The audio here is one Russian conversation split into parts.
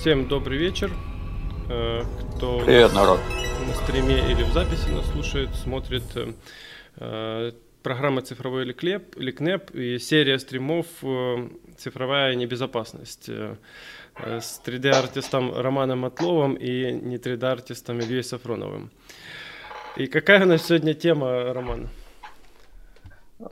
Всем добрый вечер. Э, кто Привет, народ. На стриме или в записи нас слушает, смотрит э, программа «Цифровой или, клеп, или КНЕП» и серия стримов «Цифровая небезопасность» с 3D-артистом Романом Матловым и не 3D-артистом Ильей Сафроновым. И какая у нас сегодня тема, Роман?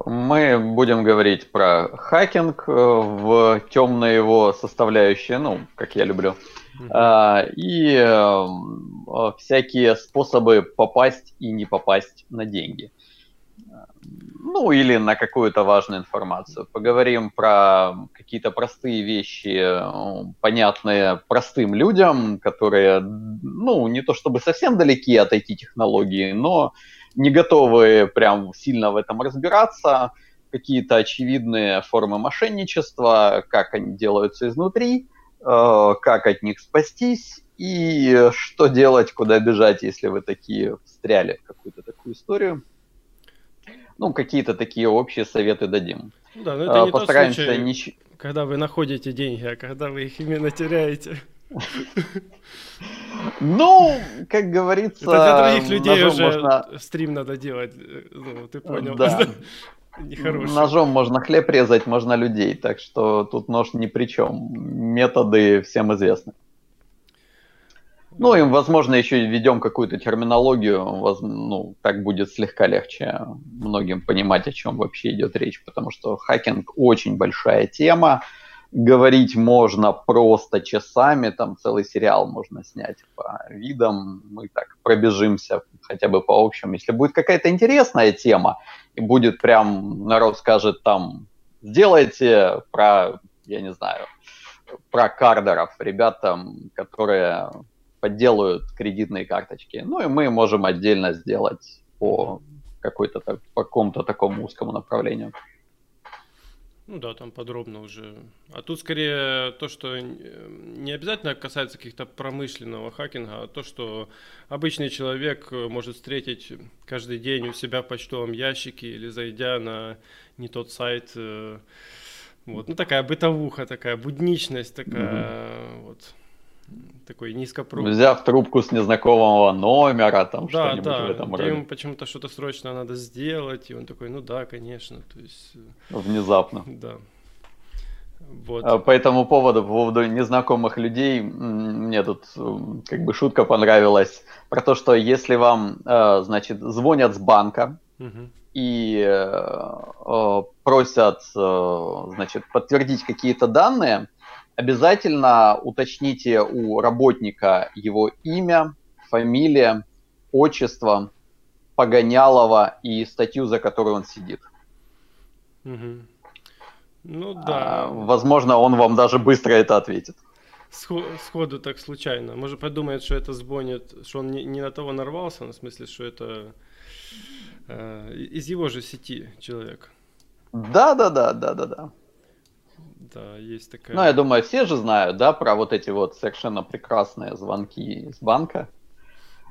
Мы будем говорить про хакинг э, в темные его составляющие, ну, как я люблю, mm-hmm. и э, всякие способы попасть и не попасть на деньги. Ну, или на какую-то важную информацию. Поговорим про какие-то простые вещи, понятные простым людям, которые, ну, не то чтобы совсем далеки от IT-технологии, но не готовы прям сильно в этом разбираться, какие-то очевидные формы мошенничества, как они делаются изнутри, э, как от них спастись и что делать, куда бежать, если вы такие встряли в какую-то такую историю. Ну, какие-то такие общие советы дадим. Да, но это не Постараемся тот случай, не... когда вы находите деньги, а когда вы их именно теряете. Ну, как говорится... Это для других людей уже можно... стрим надо делать, ну, ты понял. Да. Нехороший. Ножом можно хлеб резать, можно людей, так что тут нож ни при чем. Методы всем известны. Ну, и, возможно, еще введем какую-то терминологию, ну, так будет слегка легче многим понимать, о чем вообще идет речь, потому что хакинг очень большая тема, говорить можно просто часами, там целый сериал можно снять по видам, мы так пробежимся хотя бы по общему. Если будет какая-то интересная тема, и будет прям, народ скажет там, сделайте про, я не знаю, про кардеров, ребятам, которые подделают кредитные карточки. Ну и мы можем отдельно сделать по какой-то по какому-то такому узкому направлению. Ну да, там подробно уже. А тут скорее то, что не обязательно касается каких-то промышленного хакинга, а то, что обычный человек может встретить каждый день у себя в почтовом ящике или зайдя на не тот сайт. Э, вот. Ну такая бытовуха, такая будничность, такая mm-hmm. вот такой низкопробный. Взяв трубку с незнакомого номера, там да, что-нибудь да, в этом роде. ему почему-то что-то срочно надо сделать, и он такой, ну да, конечно. То есть... Э, Внезапно. Да. Вот. А по этому поводу, по поводу незнакомых людей, мне тут как бы шутка понравилась про то, что если вам, э, значит, звонят с банка угу. и э, просят, значит, подтвердить какие-то данные, обязательно уточните у работника его имя, фамилия, отчество, погонялова и статью, за которую он сидит. Угу. Ну да. А, возможно, он вам даже быстро это ответит. Сходу так случайно. Может подумает, что это звонит, что он не, не на того нарвался, ну, в смысле, что это э, из его же сети человек. Да, да, да, да, да, да. Да, есть такая. Ну, я думаю, все же знают, да, про вот эти вот совершенно прекрасные звонки из банка.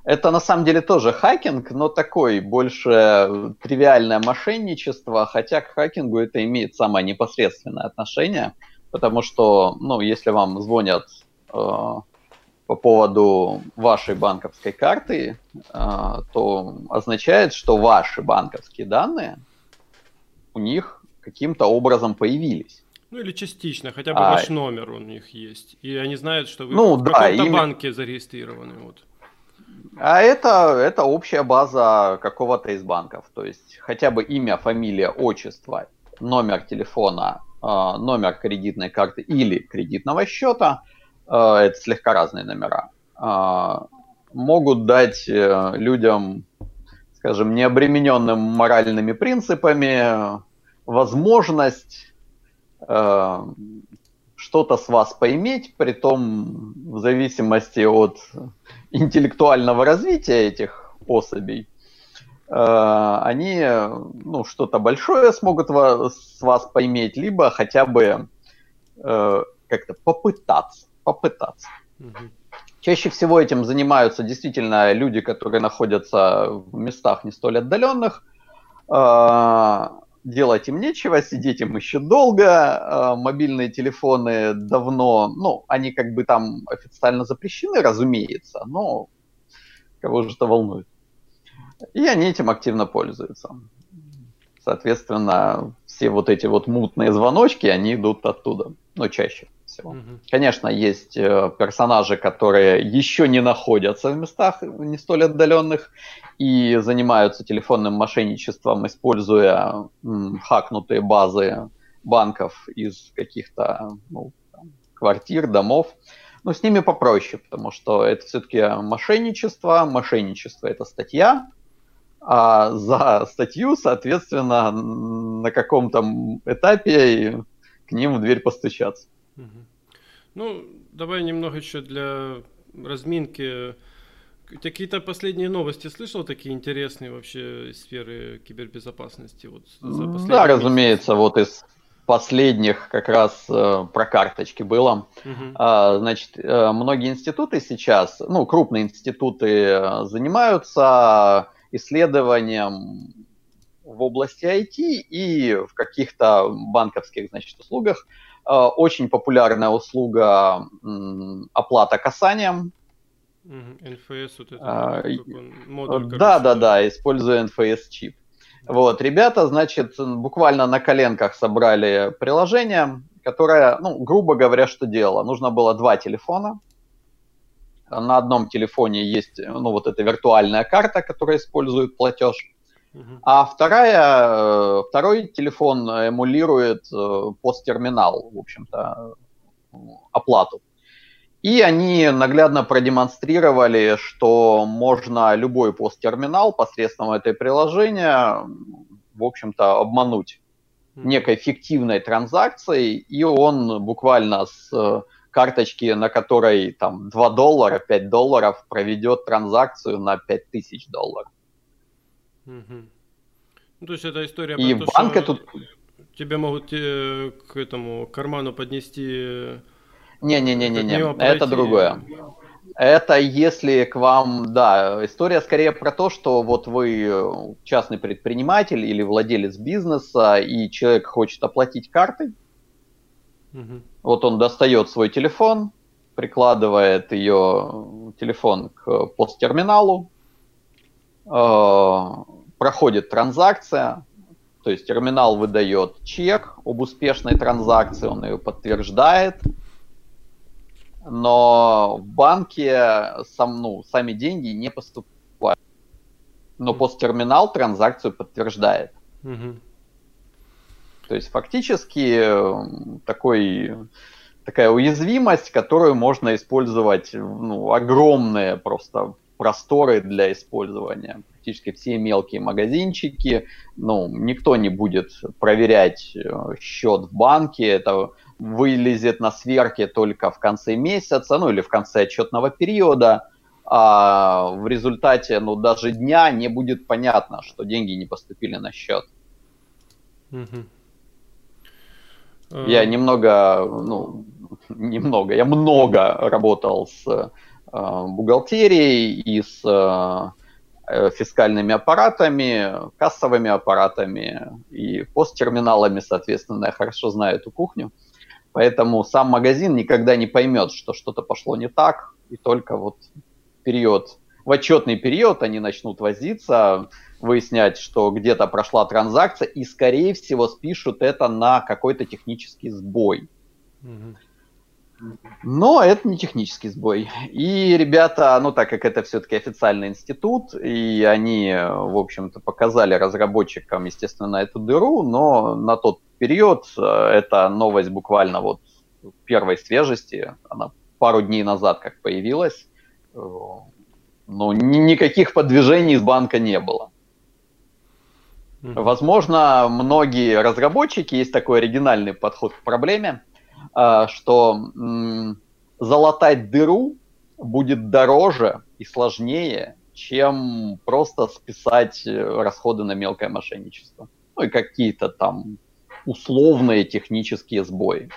Это на самом деле тоже хакинг, но такой больше тривиальное мошенничество, хотя к хакингу это имеет самое непосредственное отношение, потому что, ну, если вам звонят э, по поводу вашей банковской карты, э, то означает, что ваши банковские данные у них каким-то образом появились. Ну или частично, хотя бы а, ваш номер у них есть. И они знают, что вы ну, в да, каком-то имя... банке зарегистрированы. Вот. А это, это общая база какого-то из банков. То есть хотя бы имя, фамилия, отчество, номер телефона, а, номер кредитной карты или кредитного счета, а, это слегка разные номера, а, могут дать э, людям, скажем, необремененным моральными принципами возможность Э, что-то с вас поиметь, при том в зависимости от интеллектуального развития этих особей, э, они ну, что-то большое смогут с вас поиметь, либо хотя бы э, как-то попытаться. попытаться. Угу. Чаще всего этим занимаются действительно люди, которые находятся в местах не столь отдаленных, делать им нечего, сидеть им еще долго, а, мобильные телефоны давно, ну, они как бы там официально запрещены, разумеется, но кого же это волнует. И они этим активно пользуются. Соответственно, все вот эти вот мутные звоночки, они идут оттуда, ну, чаще всего. Угу. Конечно, есть э, персонажи, которые еще не находятся в местах не столь отдаленных и занимаются телефонным мошенничеством, используя м, хакнутые базы банков из каких-то ну, там, квартир, домов. Но с ними попроще, потому что это все-таки мошенничество. Мошенничество это статья, а за статью, соответственно, на каком-то этапе к ним в дверь постучаться. Ну, давай немного еще для разминки. Какие-то последние новости слышал, такие интересные вообще из сферы кибербезопасности? Вот за да, разумеется, вот из последних как раз э, про карточки было. Uh-huh. А, значит, э, многие институты сейчас, ну, крупные институты э, занимаются исследованием в области IT и в каких-то банковских, значит, услугах. Э, очень популярная услуга оплата касанием. NFS, вот это, а, модуль, да, да, да, используя NFS чип. Вот, ребята, значит, буквально на коленках собрали приложение, которое, ну, грубо говоря, что делало? Нужно было два телефона. На одном телефоне есть, ну, вот эта виртуальная карта, которая использует платеж. А вторая, второй телефон эмулирует э, посттерминал, в общем-то, оплату. И они наглядно продемонстрировали, что можно любой посттерминал посредством этой приложения, в общем-то, обмануть некой фиктивной транзакцией, и он буквально с э, карточки, на которой там 2 доллара, 5 долларов, проведет транзакцию на 5000 долларов. Ну, то есть это история и про то, банка что тут... тебе могут э, к этому карману поднести... Не-не-не-не-не, это другое. Это если к вам, да, история скорее про то, что вот вы частный предприниматель или владелец бизнеса, и человек хочет оплатить картой. Угу. Вот он достает свой телефон, прикладывает ее телефон к посттерминалу, э, проходит транзакция, то есть терминал выдает чек об успешной транзакции, он ее подтверждает, но в банке сам, ну, сами деньги не поступают. Но посттерминал транзакцию подтверждает. Угу. То есть фактически такой, такая уязвимость, которую можно использовать ну, огромные просто просторы для использования практически все мелкие магазинчики. Ну, никто не будет проверять э, счет в банке. Это вылезет на сверке только в конце месяца, ну или в конце отчетного периода. А в результате, ну, даже дня не будет понятно, что деньги не поступили на счет. Я немного, ну, немного, я много работал с э, бухгалтерией и с э, Э, фискальными аппаратами, кассовыми аппаратами и посттерминалами, соответственно, я хорошо знаю эту кухню. Поэтому сам магазин никогда не поймет, что что-то пошло не так, и только вот период, в отчетный период они начнут возиться, выяснять, что где-то прошла транзакция, и, скорее всего, спишут это на какой-то технический сбой. Mm-hmm. Но это не технический сбой. И ребята, ну так как это все-таки официальный институт, и они, в общем-то, показали разработчикам, естественно, эту дыру, но на тот период э, эта новость буквально вот первой свежести, она пару дней назад как появилась, э, ну, никаких подвижений из банка не было. Возможно, многие разработчики, есть такой оригинальный подход к проблеме, что залатать дыру будет дороже и сложнее, чем просто списать э, расходы на мелкое мошенничество. Ну и какие-то там условные технические сбои.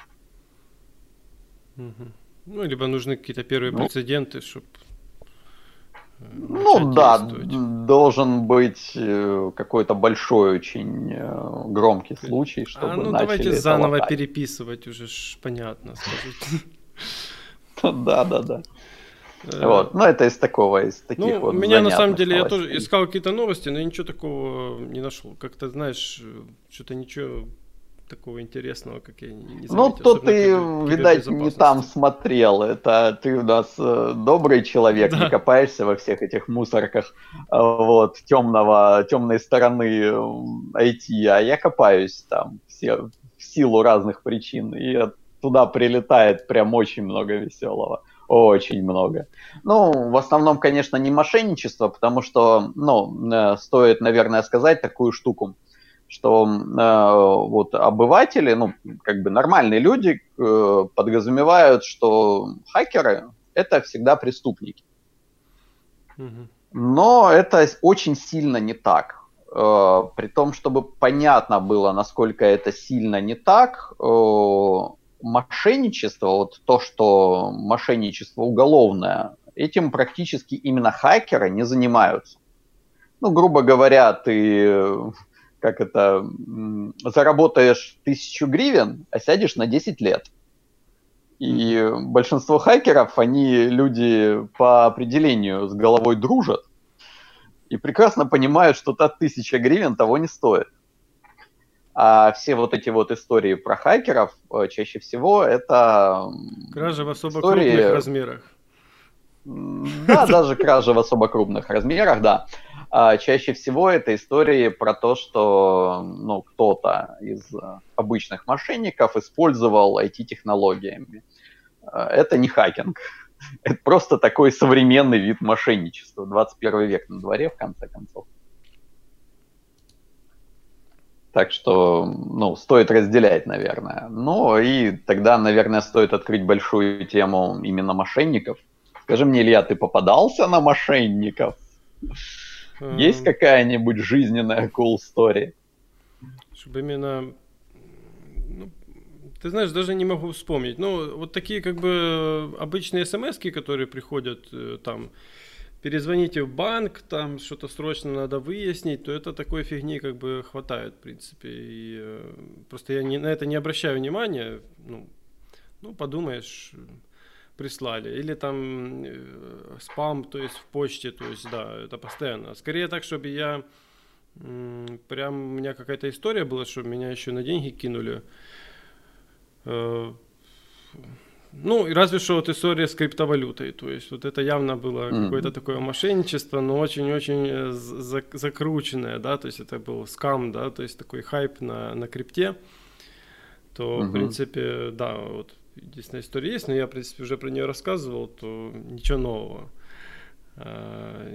Ну, либо нужны какие-то первые ну, прецеденты, чтобы ну да, должен быть э, какой-то большой очень э, громкий случай, чтобы а, ну давайте заново латать. переписывать уже, ж понятно, скажите. Да, да, да. Вот, ну это из такого, из таких ну, вот. Меня на самом деле новостей. я тоже искал какие-то новости, но ничего такого не нашел. Как-то знаешь, что-то ничего такого интересного, как я не заметил. Ну, то ты, видать, не там смотрел. Это ты у нас э, добрый человек, да. не копаешься во всех этих мусорках э, вот, темного, темной стороны IT, а я копаюсь там все, в силу разных причин, и туда прилетает прям очень много веселого. Очень много. Ну, в основном, конечно, не мошенничество, потому что, ну, э, стоит, наверное, сказать такую штуку что э, вот обыватели, ну, как бы нормальные люди э, подразумевают, что хакеры это всегда преступники. Но это очень сильно не так. Э, при том, чтобы понятно было, насколько это сильно не так, э, мошенничество, вот то, что мошенничество уголовное, этим практически именно хакеры не занимаются. Ну, грубо говоря, ты как это, заработаешь тысячу гривен, а сядешь на 10 лет. И большинство хакеров, они люди по определению с головой дружат и прекрасно понимают, что та тысяча гривен того не стоит. А все вот эти вот истории про хакеров э, чаще всего это... Кража в особо истории... крупных размерах. Да, даже кража в особо крупных размерах, да. А чаще всего это истории про то, что ну, кто-то из обычных мошенников использовал IT-технологиями. А, это не хакинг. Это просто такой современный вид мошенничества. 21 век на дворе, в конце концов. Так что, ну, стоит разделять, наверное. Ну, и тогда, наверное, стоит открыть большую тему именно мошенников. Скажи мне, Илья, ты попадался на мошенников? Есть какая-нибудь жизненная cool story? Чтобы именно... Ну, ты знаешь, даже не могу вспомнить. Ну, вот такие как бы обычные смс которые приходят э, там, перезвоните в банк, там что-то срочно надо выяснить, то это такой фигни как бы хватает, в принципе. И э, просто я не, на это не обращаю внимания. Ну, ну подумаешь, прислали. Или там э, спам, то есть в почте, то есть да, это постоянно. Скорее так, чтобы я прям у меня какая-то история была, чтобы меня еще на деньги кинули. Э, ну, разве что вот история с криптовалютой. То есть вот это явно было mm-hmm. какое-то такое мошенничество, но очень-очень э, закрученное, да, то есть это был скам, да, то есть такой хайп на, на крипте. То, mm-hmm. в принципе, да, вот единственная история есть, но я, в принципе, уже про нее рассказывал, то ничего нового. А,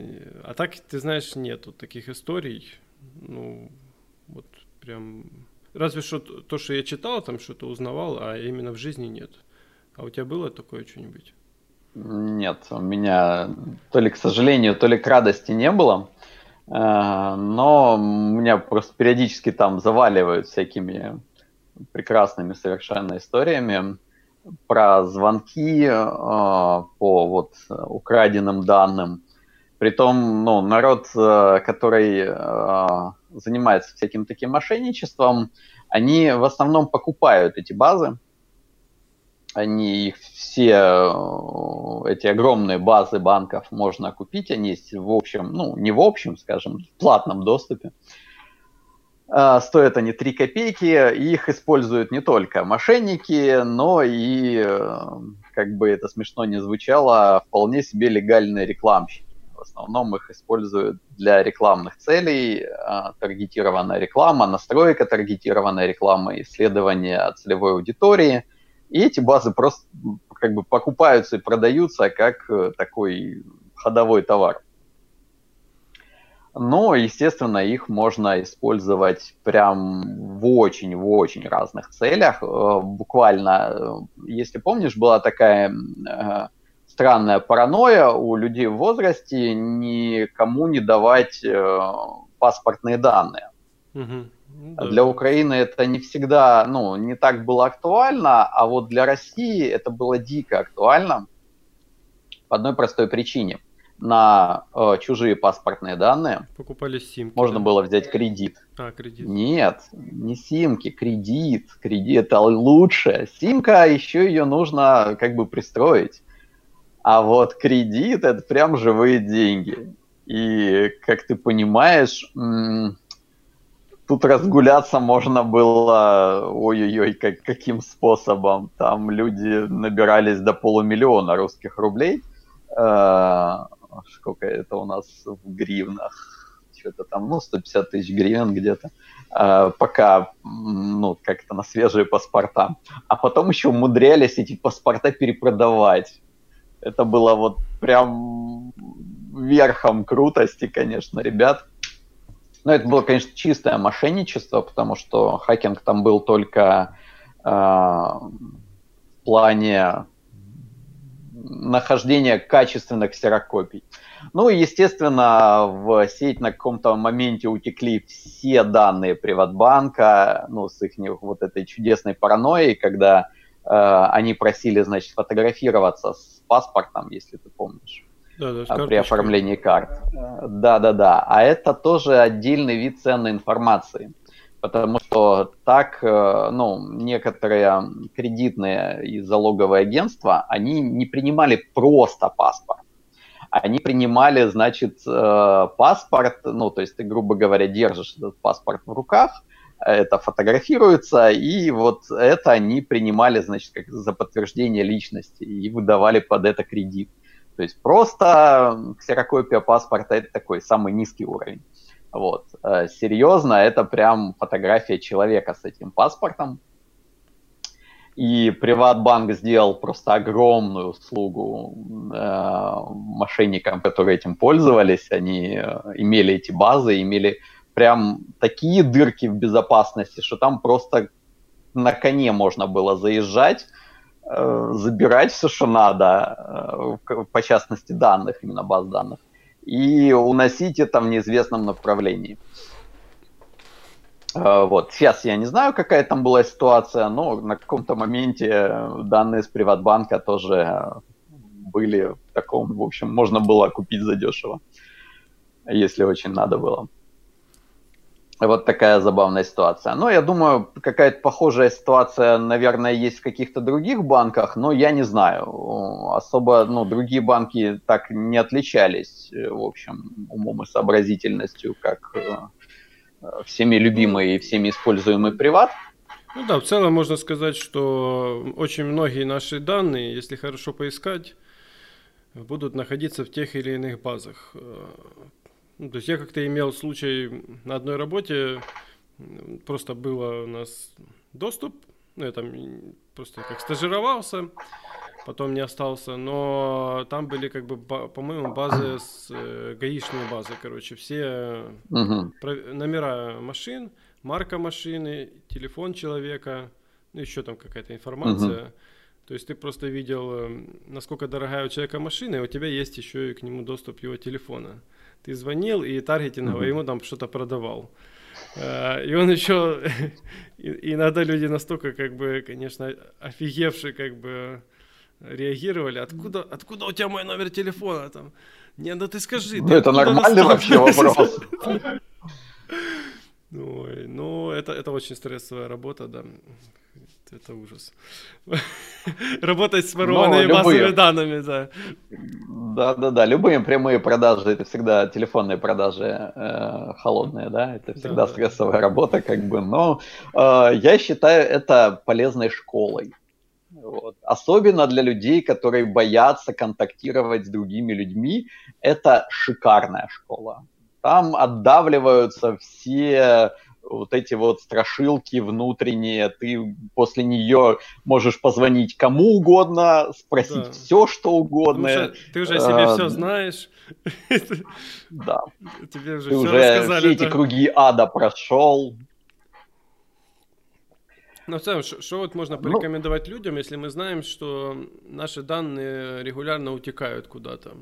а так, ты знаешь, нету таких историй. Ну, вот прям... Разве что то, что я читал, там что-то узнавал, а именно в жизни нет. А у тебя было такое что-нибудь? Нет, у меня то ли к сожалению, то ли к радости не было. А, но меня просто периодически там заваливают всякими прекрасными совершенно историями про звонки э, по вот украденным данным. Притом, ну, народ, э, который э, занимается всяким таким мошенничеством, они в основном покупают эти базы. Они их все, э, эти огромные базы банков можно купить, они есть в общем, ну, не в общем, скажем, в платном доступе. А, стоят они 3 копейки, их используют не только мошенники, но и, э, как бы это смешно не звучало, вполне себе легальные рекламщики. В основном их используют для рекламных целей, а, таргетированная реклама, настройка таргетированной рекламы, исследование целевой аудитории. И эти базы просто как бы покупаются и продаются как э, такой ходовой товар. Но, естественно, их можно использовать прям в очень, в очень разных целях. Э, буквально, э, если помнишь, была такая э, странная паранойя у людей в возрасте никому не давать паспортные данные. Угу. Да. Для Украины это не всегда, ну, не так было актуально, а вот для России это было дико актуально по одной простой причине – на э, чужие паспортные данные. Покупали симки. Можно да? было взять кредит. А, кредит. Нет, не симки, кредит. Кредит это лучше. Симка, еще ее нужно как бы пристроить. А вот кредит это прям живые деньги. И, как ты понимаешь, тут разгуляться можно было, ой-ой-ой, как, каким способом. Там люди набирались до полумиллиона русских рублей. Э, сколько это у нас в гривнах? Что-то там, ну, 150 тысяч гривен где-то. Э, пока, ну, как-то на свежие паспорта. А потом еще умудрялись эти паспорта перепродавать. Это было вот прям верхом крутости, конечно, ребят. Но это было, конечно, чистое мошенничество, потому что хакинг там был только э, в плане нахождения качественных ксерокопий. Ну и, естественно, в сеть на каком-то моменте утекли все данные Приватбанка, ну, с их вот этой чудесной паранойей, когда э, они просили, значит, фотографироваться с паспортом, если ты помнишь да, да, при оформлении карт. Да, да, да. А это тоже отдельный вид ценной информации. Потому что так, э, ну, некоторые кредитные и залоговые агентства, они не принимали просто паспорт. Они принимали, значит, э, паспорт, ну, то есть ты, грубо говоря, держишь этот паспорт в руках, это фотографируется, и вот это они принимали, значит, как за подтверждение личности и выдавали под это кредит. То есть просто ксерокопия паспорта это такой самый низкий уровень. Вот. Э, серьезно, это прям фотография человека с этим паспортом. И Приватбанк сделал просто огромную услугу э, мошенникам, которые этим пользовались. Они э, имели эти базы, имели прям такие дырки в безопасности, что там просто на коне можно было заезжать, Э, забирать все, что надо, э, по частности данных, именно баз данных, и уносить это в неизвестном направлении. Э, вот. Сейчас я не знаю, какая там была ситуация, но на каком-то моменте данные с Приватбанка тоже были в таком, в общем, можно было купить задешево, если очень надо было. Вот такая забавная ситуация. Но я думаю, какая-то похожая ситуация, наверное, есть в каких-то других банках, но я не знаю. Особо, ну, другие банки так не отличались, в общем, умом и сообразительностью, как э, всеми любимый и всеми используемый приват. Ну да, в целом можно сказать, что очень многие наши данные, если хорошо поискать, будут находиться в тех или иных базах. Ну, то есть я как-то имел случай на одной работе, просто было у нас доступ, ну, я там просто как стажировался, потом не остался, но там были как бы, по-моему, базы с э, гаишные базы, короче, все uh-huh. номера машин, марка машины, телефон человека, ну еще там какая-то информация. Uh-huh. То есть ты просто видел, э, насколько дорогая у человека машина, и у тебя есть еще и к нему доступ его телефона ты звонил и таргетингово mm-hmm. ему там что-то продавал. Uh, и он еще, иногда люди настолько, как бы, конечно, офигевшие, как бы, реагировали. Откуда, откуда у тебя мой номер телефона? Там, не, да ты скажи. Ну, это нормальный вообще вопрос. Ой, ну, это, это очень стрессовая работа, да это ужас. Работать с ворованными базовыми данными, да. Да-да-да, любые прямые продажи, это всегда телефонные продажи э, холодные, да, это всегда да, стрессовая да. работа, как бы, но э, я считаю это полезной школой. Вот. Особенно для людей, которые боятся контактировать с другими людьми, это шикарная школа. Там отдавливаются все вот эти вот страшилки внутренние, ты после нее можешь позвонить кому угодно, спросить да. все, что угодно. ты уже о себе а, все знаешь. Да. Тебе уже ты все уже рассказали. Все эти круги ада прошел. Ну, в целом, что вот можно ну. порекомендовать ну, людям, если мы знаем, что наши данные регулярно утекают куда-то?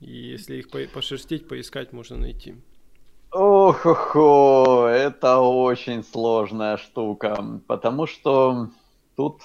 И если их пошерстить, поискать, можно найти. Ох, ох, это очень сложная штука, потому что тут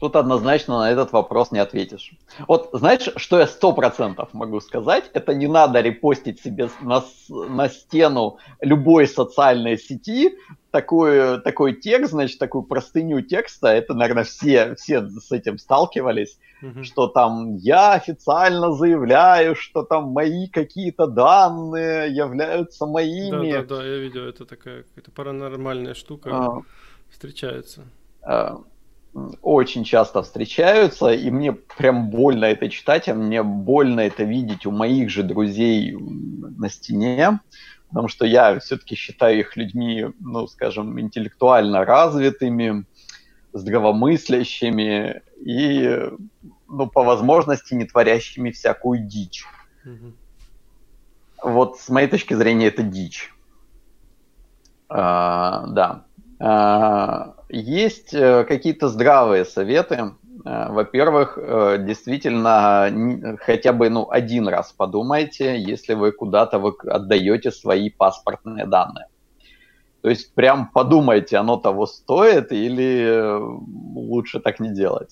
тут однозначно на этот вопрос не ответишь. Вот знаешь, что я сто процентов могу сказать? Это не надо репостить себе на, на стену любой социальной сети такой, такой текст, значит, такую простыню текста. Это, наверное, все, все с этим сталкивались, угу. что там я официально заявляю, что там мои какие-то данные являются моими. Да, да, да, я видел, это такая какая-то паранормальная штука а, встречается. А, очень часто встречаются, и мне прям больно это читать, а мне больно это видеть у моих же друзей на стене, потому что я все-таки считаю их людьми, ну, скажем, интеллектуально развитыми, здравомыслящими и, ну, по возможности не творящими всякую дичь. Mm-hmm. Вот с моей точки зрения это дичь. А, да. А, есть э, какие-то здравые советы. Э, во-первых, э, действительно, хотя бы ну, один раз подумайте, если вы куда-то вы отдаете свои паспортные данные. То есть прям подумайте, оно того стоит или лучше так не делать.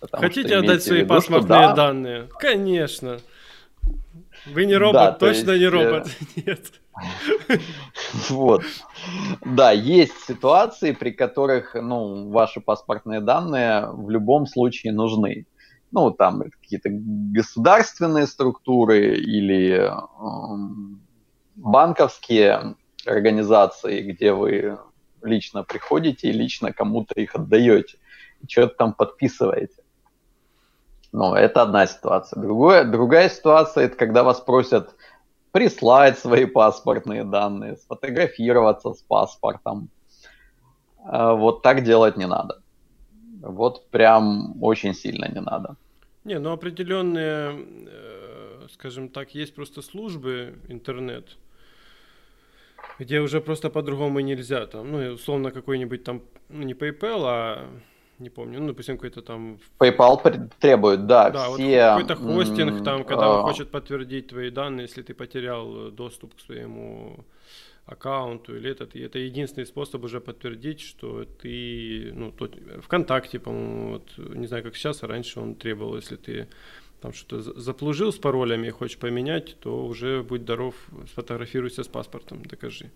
Потому Хотите отдать свои виду, паспортные да, данные? Конечно. Вы не робот, да, точно есть, не робот. Нет. Вот. Да, есть ситуации, при которых ну, ваши паспортные данные в любом случае нужны. Ну, там какие-то государственные структуры или э, банковские организации, где вы лично приходите и лично кому-то их отдаете, и что-то там подписываете. Ну, это одна ситуация. Другое, другая ситуация – это когда вас просят прислать свои паспортные данные, сфотографироваться с паспортом. А, вот так делать не надо. Вот прям очень сильно не надо. Не, ну определенные, э, скажем так, есть просто службы интернет, где уже просто по-другому нельзя. Там, ну, условно, какой-нибудь там, ну, не PayPal, а не помню, ну, допустим, какой-то там... PayPal требует, да, да все... Вот какой-то хостинг там, когда он хочет подтвердить твои данные, если ты потерял доступ к своему аккаунту или этот, и это единственный способ уже подтвердить, что ты, ну, тот, ВКонтакте, по-моему, вот, не знаю, как сейчас, а раньше он требовал, если ты там что-то заплужил с паролями и хочешь поменять, то уже будь здоров, сфотографируйся с паспортом, докажи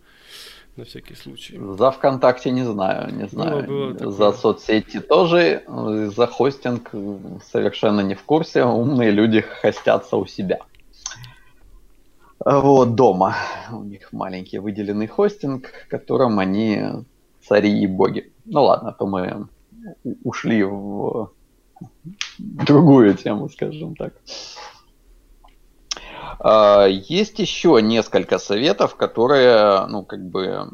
на всякий случай. За ВКонтакте не знаю, не знаю. Было, было за соцсети тоже, за хостинг совершенно не в курсе. Умные люди хостятся у себя. Вот дома. У них маленький выделенный хостинг, которым они цари и боги. Ну ладно, то мы ушли в другую тему, скажем так. А, есть еще несколько советов, которые, ну, как бы,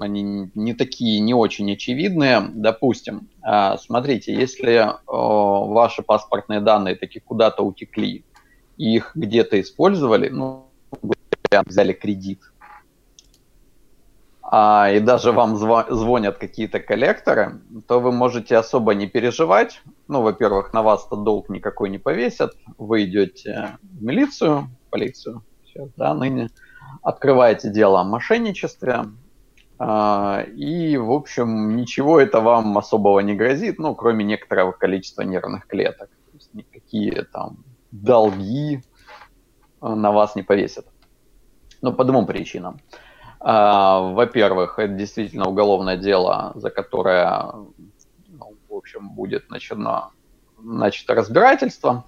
они не такие, не очень очевидные. Допустим, а, смотрите, если ваши паспортные данные таки куда-то утекли, их где-то использовали, ну, взяли кредит, а, и даже вам звонят какие-то коллекторы, то вы можете особо не переживать. Ну, во-первых, на вас-то долг никакой не повесят. Вы идете в милицию, полицию сейчас, да, ныне, открываете дело о мошенничестве, а, и, в общем, ничего это вам особого не грозит, ну, кроме некоторого количества нервных клеток. То есть никакие там долги а, на вас не повесят. Ну, по двум причинам. А, во-первых, это действительно уголовное дело, за которое, в общем, будет начато, начато разбирательство.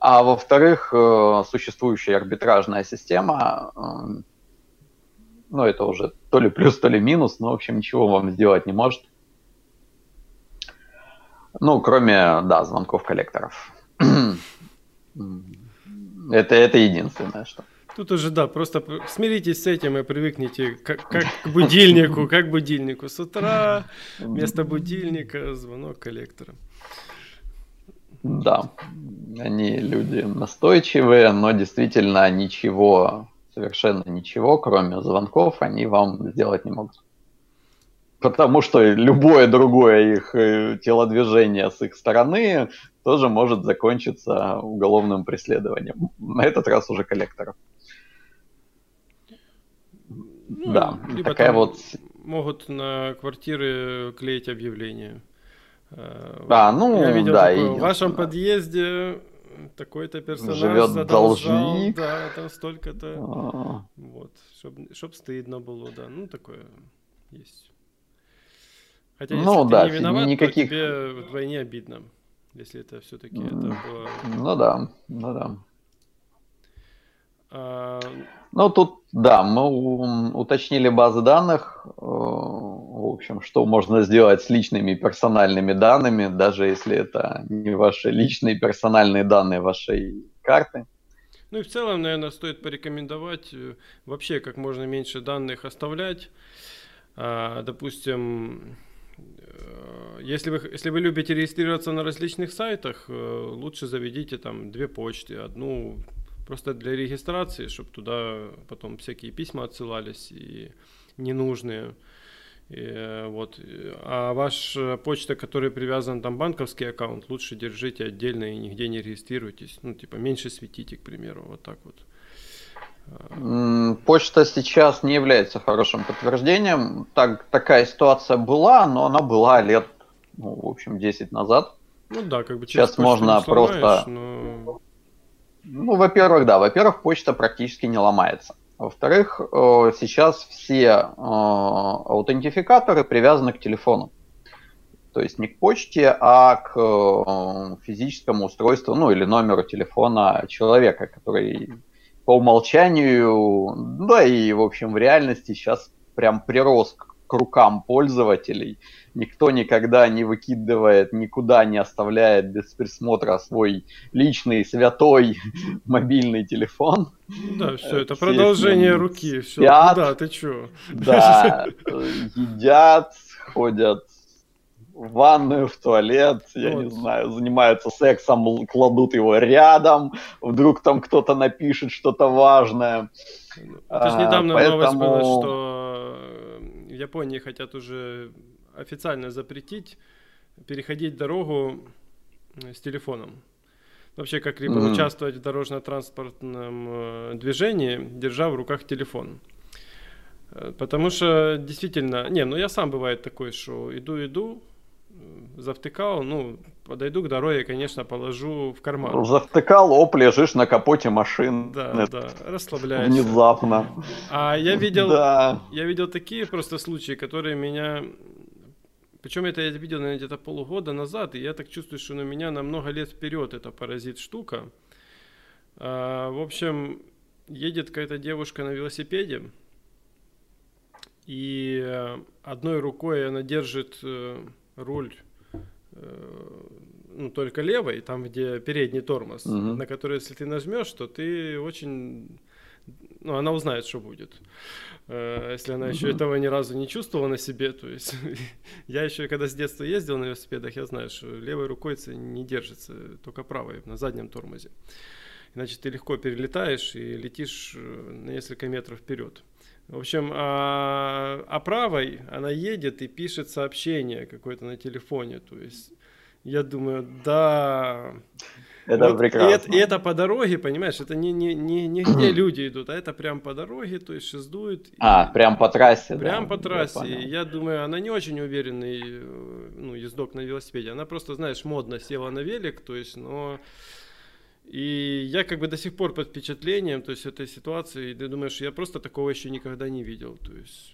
А во-вторых, э, существующая арбитражная система, э, ну, это уже то ли плюс, то ли минус, но, в общем, ничего вам сделать не может. Ну, кроме, да, звонков коллекторов. это, это единственное, что. Тут уже, да, просто смиритесь с этим и привыкните как, как к будильнику, как к будильнику. С утра вместо будильника звонок коллектора. Да, они люди настойчивые, но действительно ничего, совершенно ничего, кроме звонков, они вам сделать не могут. Потому что любое другое их э, телодвижение с их стороны тоже может закончиться уголовным преследованием. На этот раз уже коллекторов. Ну, да, либо такая вот... Могут на квартиры клеить объявления. А, ну, я видел да, такое, в вашем подъезде такой-то персонаж Живет задолжал, должник. да, там столько-то, А, вот, чтоб, чтоб стыдно было, да, ну, такое есть. Хотя, если Ну ты да, не виноват, никаких- то тебе вдвойне обидно, если это все-таки это было... Ну да, ну да. А, Ну, тут, да, мы уточнили базы данных, э, в общем, что можно сделать с личными персональными данными, даже если это не ваши личные персональные данные вашей карты. Ну и в целом, наверное, стоит порекомендовать э, вообще как можно меньше данных оставлять. А, допустим, э, если вы, если вы любите регистрироваться на различных сайтах, лучше заведите там две почты. Одну просто для регистрации, чтобы туда потом всякие письма отсылались и ненужные. И, э, вот. э, А ваша почта, которая привязан там банковский аккаунт, лучше держите отдельно и нигде не регистрируйтесь. Ну, типа, меньше светите, к примеру, вот так вот. Почта сейчас не является хорошим подтверждением. Так, такая ситуация была, но она была лет, ну, в общем, 10 назад. Ну да, как бы Сейчас можно просто- но- Ну, во-первых, да, во-первых, почта практически не ломается. Во-вторых, э, сейчас все э, аутентификаторы привязаны к телефону. То есть не к почте, а к э, физическому устройству, ну или номеру телефона человека, который по умолчанию, да и в общем в реальности сейчас прям прирос к к рукам пользователей. Никто никогда не выкидывает, никуда не оставляет без присмотра свой личный святой мобильный телефон. Да, все, это все продолжение ним руки. Все, спят. да, ты чё? Да, э, едят, ходят в ванную, в туалет, я не знаю, занимаются сексом, кладут его рядом, вдруг там кто-то напишет что-то важное. Это же А, недавно новость была, поэтому- что э, в Японии хотят уже официально запретить переходить дорогу э, с телефоном. Вообще как-либо Мгм. участвовать в дорожно-транспортном э, движении, держа в руках телефон. Э, Потому что действительно, не, ну я сам бывает такой, что иду-иду, завтыкал, ну, подойду к дороге, конечно, положу в карман. Завтыкал, оп, лежишь на капоте машины. Да, да, расслабляешься. Внезапно. А я видел, Да. я видел такие просто случаи, которые меня... Причем это я видел, наверное, где-то полгода назад, и я так чувствую, что на меня на много лет вперед это паразит штука. А, в общем, едет какая-то девушка на велосипеде, и э, одной рукой она держит э, руль э, ну, только левой, там, где передний тормоз, Мгм. на который, если ты нажмешь, то ты очень... Ну, она узнает, что будет. Э, Если она еще Мгм. этого ни разу не чувствовала на себе, то есть я еще, когда с детства ездил на велосипедах, я знаю, что левой рукой не держится, только правой, на заднем тормозе. Иначе ты легко перелетаешь и летишь э, на несколько метров вперед. В общем, а, а правой она едет и пишет сообщение какое-то на телефоне. То есть я думаю, да. Это Вот и прекрасно. это, и это по дороге, понимаешь, это не, не, не, не где люди идут, а это прям по дороге, то есть шездуют. и- А, прям по трассе, да, Прям по я трассе. И Я думаю, она не очень уверенный э, ну, ездок на велосипеде. Она просто, знаешь, модно села на велик, то есть, но... И я как бы до сих пор под впечатлением, то есть, этой ситуации, и ты думаешь, я просто такого еще никогда не видел, то есть...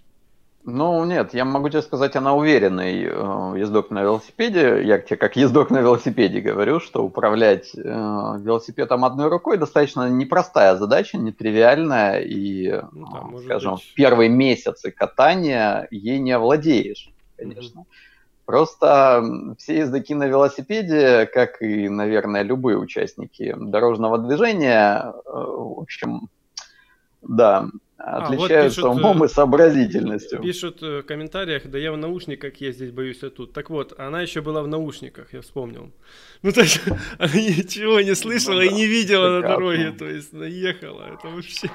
Ну, нет, я могу тебе сказать, она уверенный э, ездок на велосипеде. Я тебе как ездок на велосипеде говорю, что управлять э, велосипедом одной рукой достаточно непростая задача, нетривиальная, и, Ну да, э, может скажем, быть. в первые месяцы катания ей не овладеешь, конечно. Просто м, все ездаки на велосипеде, как и, наверное, любые участники дорожного движения, э, в общем, да, вот отличаются пишут, умом э, и сообразительностью. Пишут э, в комментариях, да я в наушниках ездить боюсь, а тут. Так вот, она еще была в наушниках, я вспомнил. Ну, то есть, она ничего не слышала Ну и да, не видела на дороге, то есть, наехала, это вообще...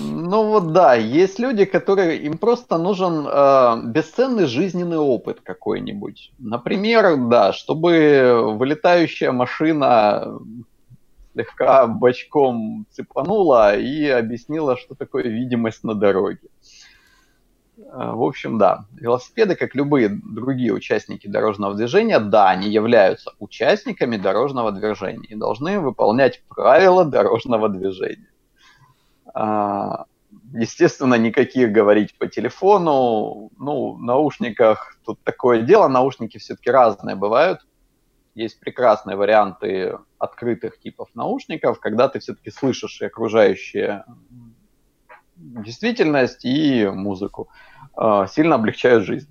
Ну вот да, есть люди, которые им просто нужен э, бесценный жизненный опыт какой-нибудь. Например, да, чтобы вылетающая машина слегка бочком цепанула и объяснила, что такое видимость на дороге. В общем, да, велосипеды, как любые другие участники дорожного движения, да, они являются участниками дорожного движения и должны выполнять правила дорожного движения. А, естественно, никаких говорить по телефону, ну, наушниках, тут такое дело, наушники все-таки разные бывают. Есть прекрасные варианты открытых типов наушников, когда ты все-таки слышишь и окружающие действительность и музыку. А, сильно облегчают жизнь.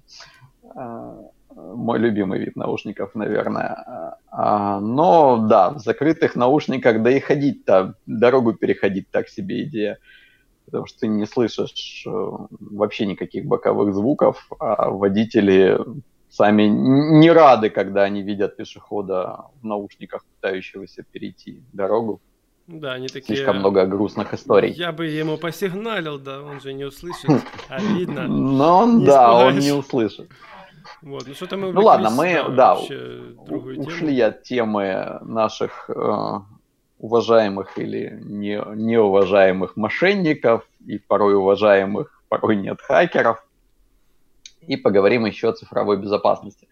А, мой любимый вид наушников, наверное. А, но да, в закрытых наушниках, да и ходить-то, дорогу переходить так себе идея. Потому что ты не слышишь э, вообще никаких боковых звуков, а водители сами не рады, когда они видят пешехода в наушниках, пытающегося перейти дорогу. Да, они такие... Слишком много грустных историй. Я бы ему посигналил, да, он же не услышит, а видно. Но он, да, он не услышит. Вот, ну что-то мы Ну ладно, мы, да, ушли от темы наших э, уважаемых или не, неуважаемых мошенников и порой уважаемых, порой нет хакеров. И поговорим еще о цифровой безопасности.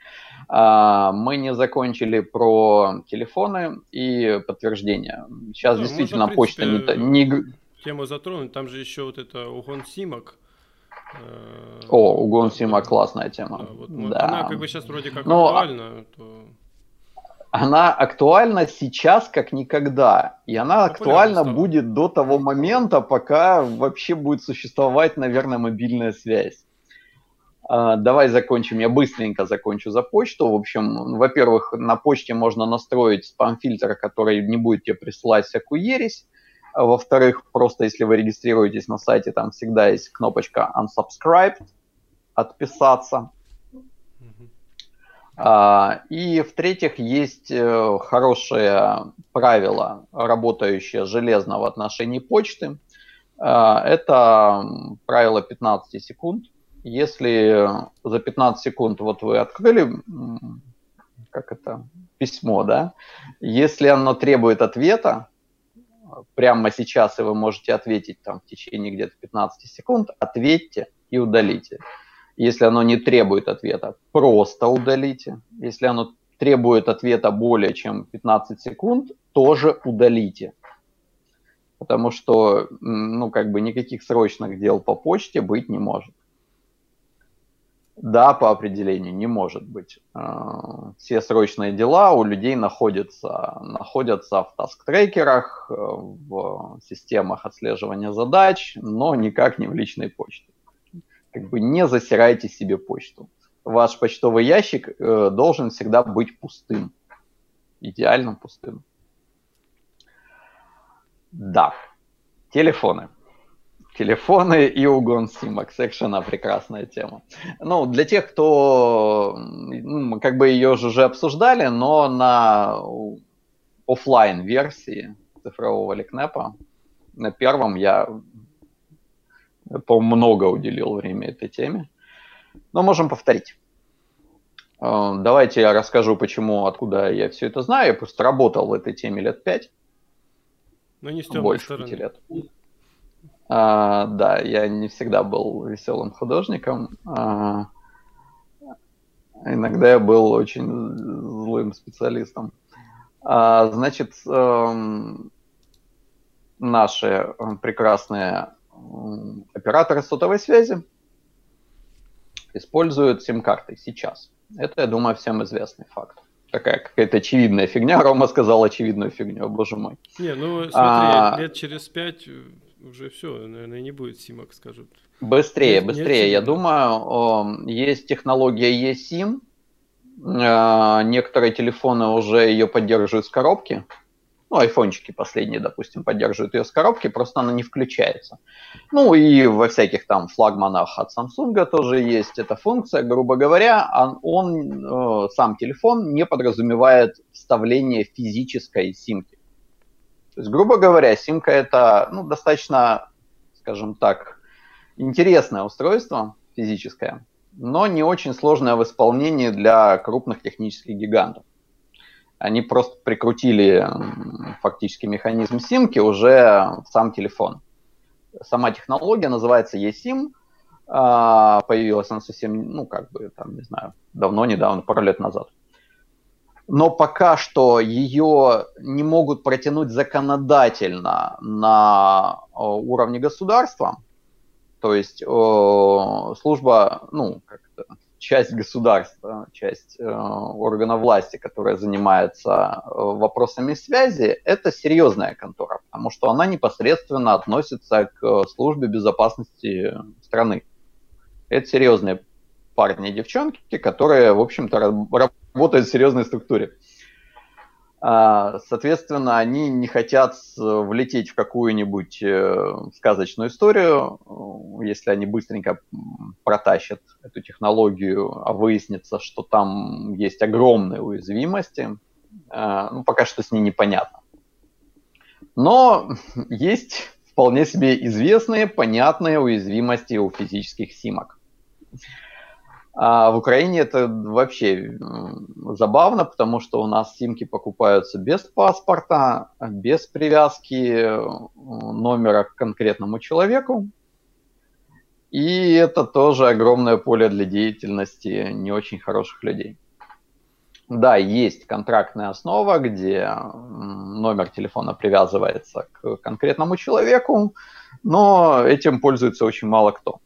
А, мы не закончили про телефоны и подтверждения. Сейчас да, действительно можно, почта принципе, не, не... Тему затронуть, там же еще вот это угон симок. Э, о, угон симок классная тема. Да, вот, да. Она как бы сейчас вроде как Но... актуальна, то она актуальна сейчас как никогда. И она актуальна стала. будет до того момента, пока вообще будет существовать, наверное, мобильная связь. А, давай закончим, я быстренько закончу за почту. В общем, во-первых, на почте можно настроить спам-фильтр, который не будет тебе присылать всякую ересь. А во-вторых, просто если вы регистрируетесь на сайте, там всегда есть кнопочка unsubscribed, отписаться. А, и в-третьих, есть э, хорошее правило, работающее железно в отношении почты. А, это правило 15 секунд. Если за 15 секунд вот вы открыли, как это, письмо, да, если оно требует ответа, прямо сейчас, и вы можете ответить там в течение где-то 15 секунд, ответьте и удалите. Если оно не требует ответа, просто удалите. Если оно требует ответа более чем 15 секунд, тоже удалите. Потому что, ну, как бы никаких срочных дел по почте быть не может. Да, по определению не может быть. А, все срочные дела у людей находятся, находятся в таск-трекерах, э, в системах отслеживания задач, но никак не в личной почте как бы не засирайте себе почту. Ваш почтовый ящик э, должен всегда быть пустым. Идеально пустым. Да. Телефоны. Телефоны и угон симок. Совершенно прекрасная тема. Ну, для тех, кто... Ну, как бы ее уже обсуждали, но на офлайн версии цифрового ликнепа на первом я по-моему, много уделил время этой теме. Но можем повторить. Э, давайте я расскажу, почему, откуда я все это знаю. Я просто работал в этой теме лет пять. Но не с темной Больше стороны. пяти лет. А, да, я не всегда был веселым художником. А, иногда я был очень злым специалистом. А, значит, эм, наши прекрасные операторы сотовой связи используют сим-карты сейчас. Это, я думаю, всем известный факт. Такая какая-то очевидная фигня. Рома сказал очевидную фигню, боже мой. Не, ну смотри, а... лет через пять уже все, наверное, не будет симок, скажут. Быстрее, нет, быстрее. Нет, я думаю, есть технология eSIM. А, некоторые телефоны уже ее поддерживают с коробки ну, айфончики последние, допустим, поддерживают ее с коробки, просто она не включается. Ну, и во всяких там флагманах от Samsung тоже есть эта функция. Грубо говоря, он, он э, сам телефон не подразумевает вставление физической симки. То есть, грубо говоря, симка это ну, достаточно, скажем так, интересное устройство физическое, но не очень сложное в исполнении для крупных технических гигантов они просто прикрутили фактически механизм симки уже в сам телефон. Сама технология называется eSIM. А, появилась она совсем, ну, как бы, там, не знаю, давно, недавно, пару лет назад. Но пока что ее не могут протянуть законодательно на уровне государства. То есть служба, ну, как часть государства, часть э, органа власти, которая занимается э, вопросами связи, это серьезная контора, потому что она непосредственно относится к службе безопасности страны. Это серьезные парни и девчонки, которые, в общем-то, работают в серьезной структуре. А, соответственно, они не хотят влететь в какую-нибудь э, сказочную историю, если они быстренько протащат эту технологию, а выяснится, что там есть огромные уязвимости. А, ну, пока что с ней непонятно. Но есть вполне себе известные, понятные уязвимости у физических симок. А в Украине это вообще забавно, потому что у нас симки покупаются без паспорта, без привязки э, номера к конкретному человеку. И это тоже огромное поле для деятельности не очень хороших людей. Да, есть контрактная основа, где номер телефона привязывается к конкретному человеку, но этим пользуется очень мало кто.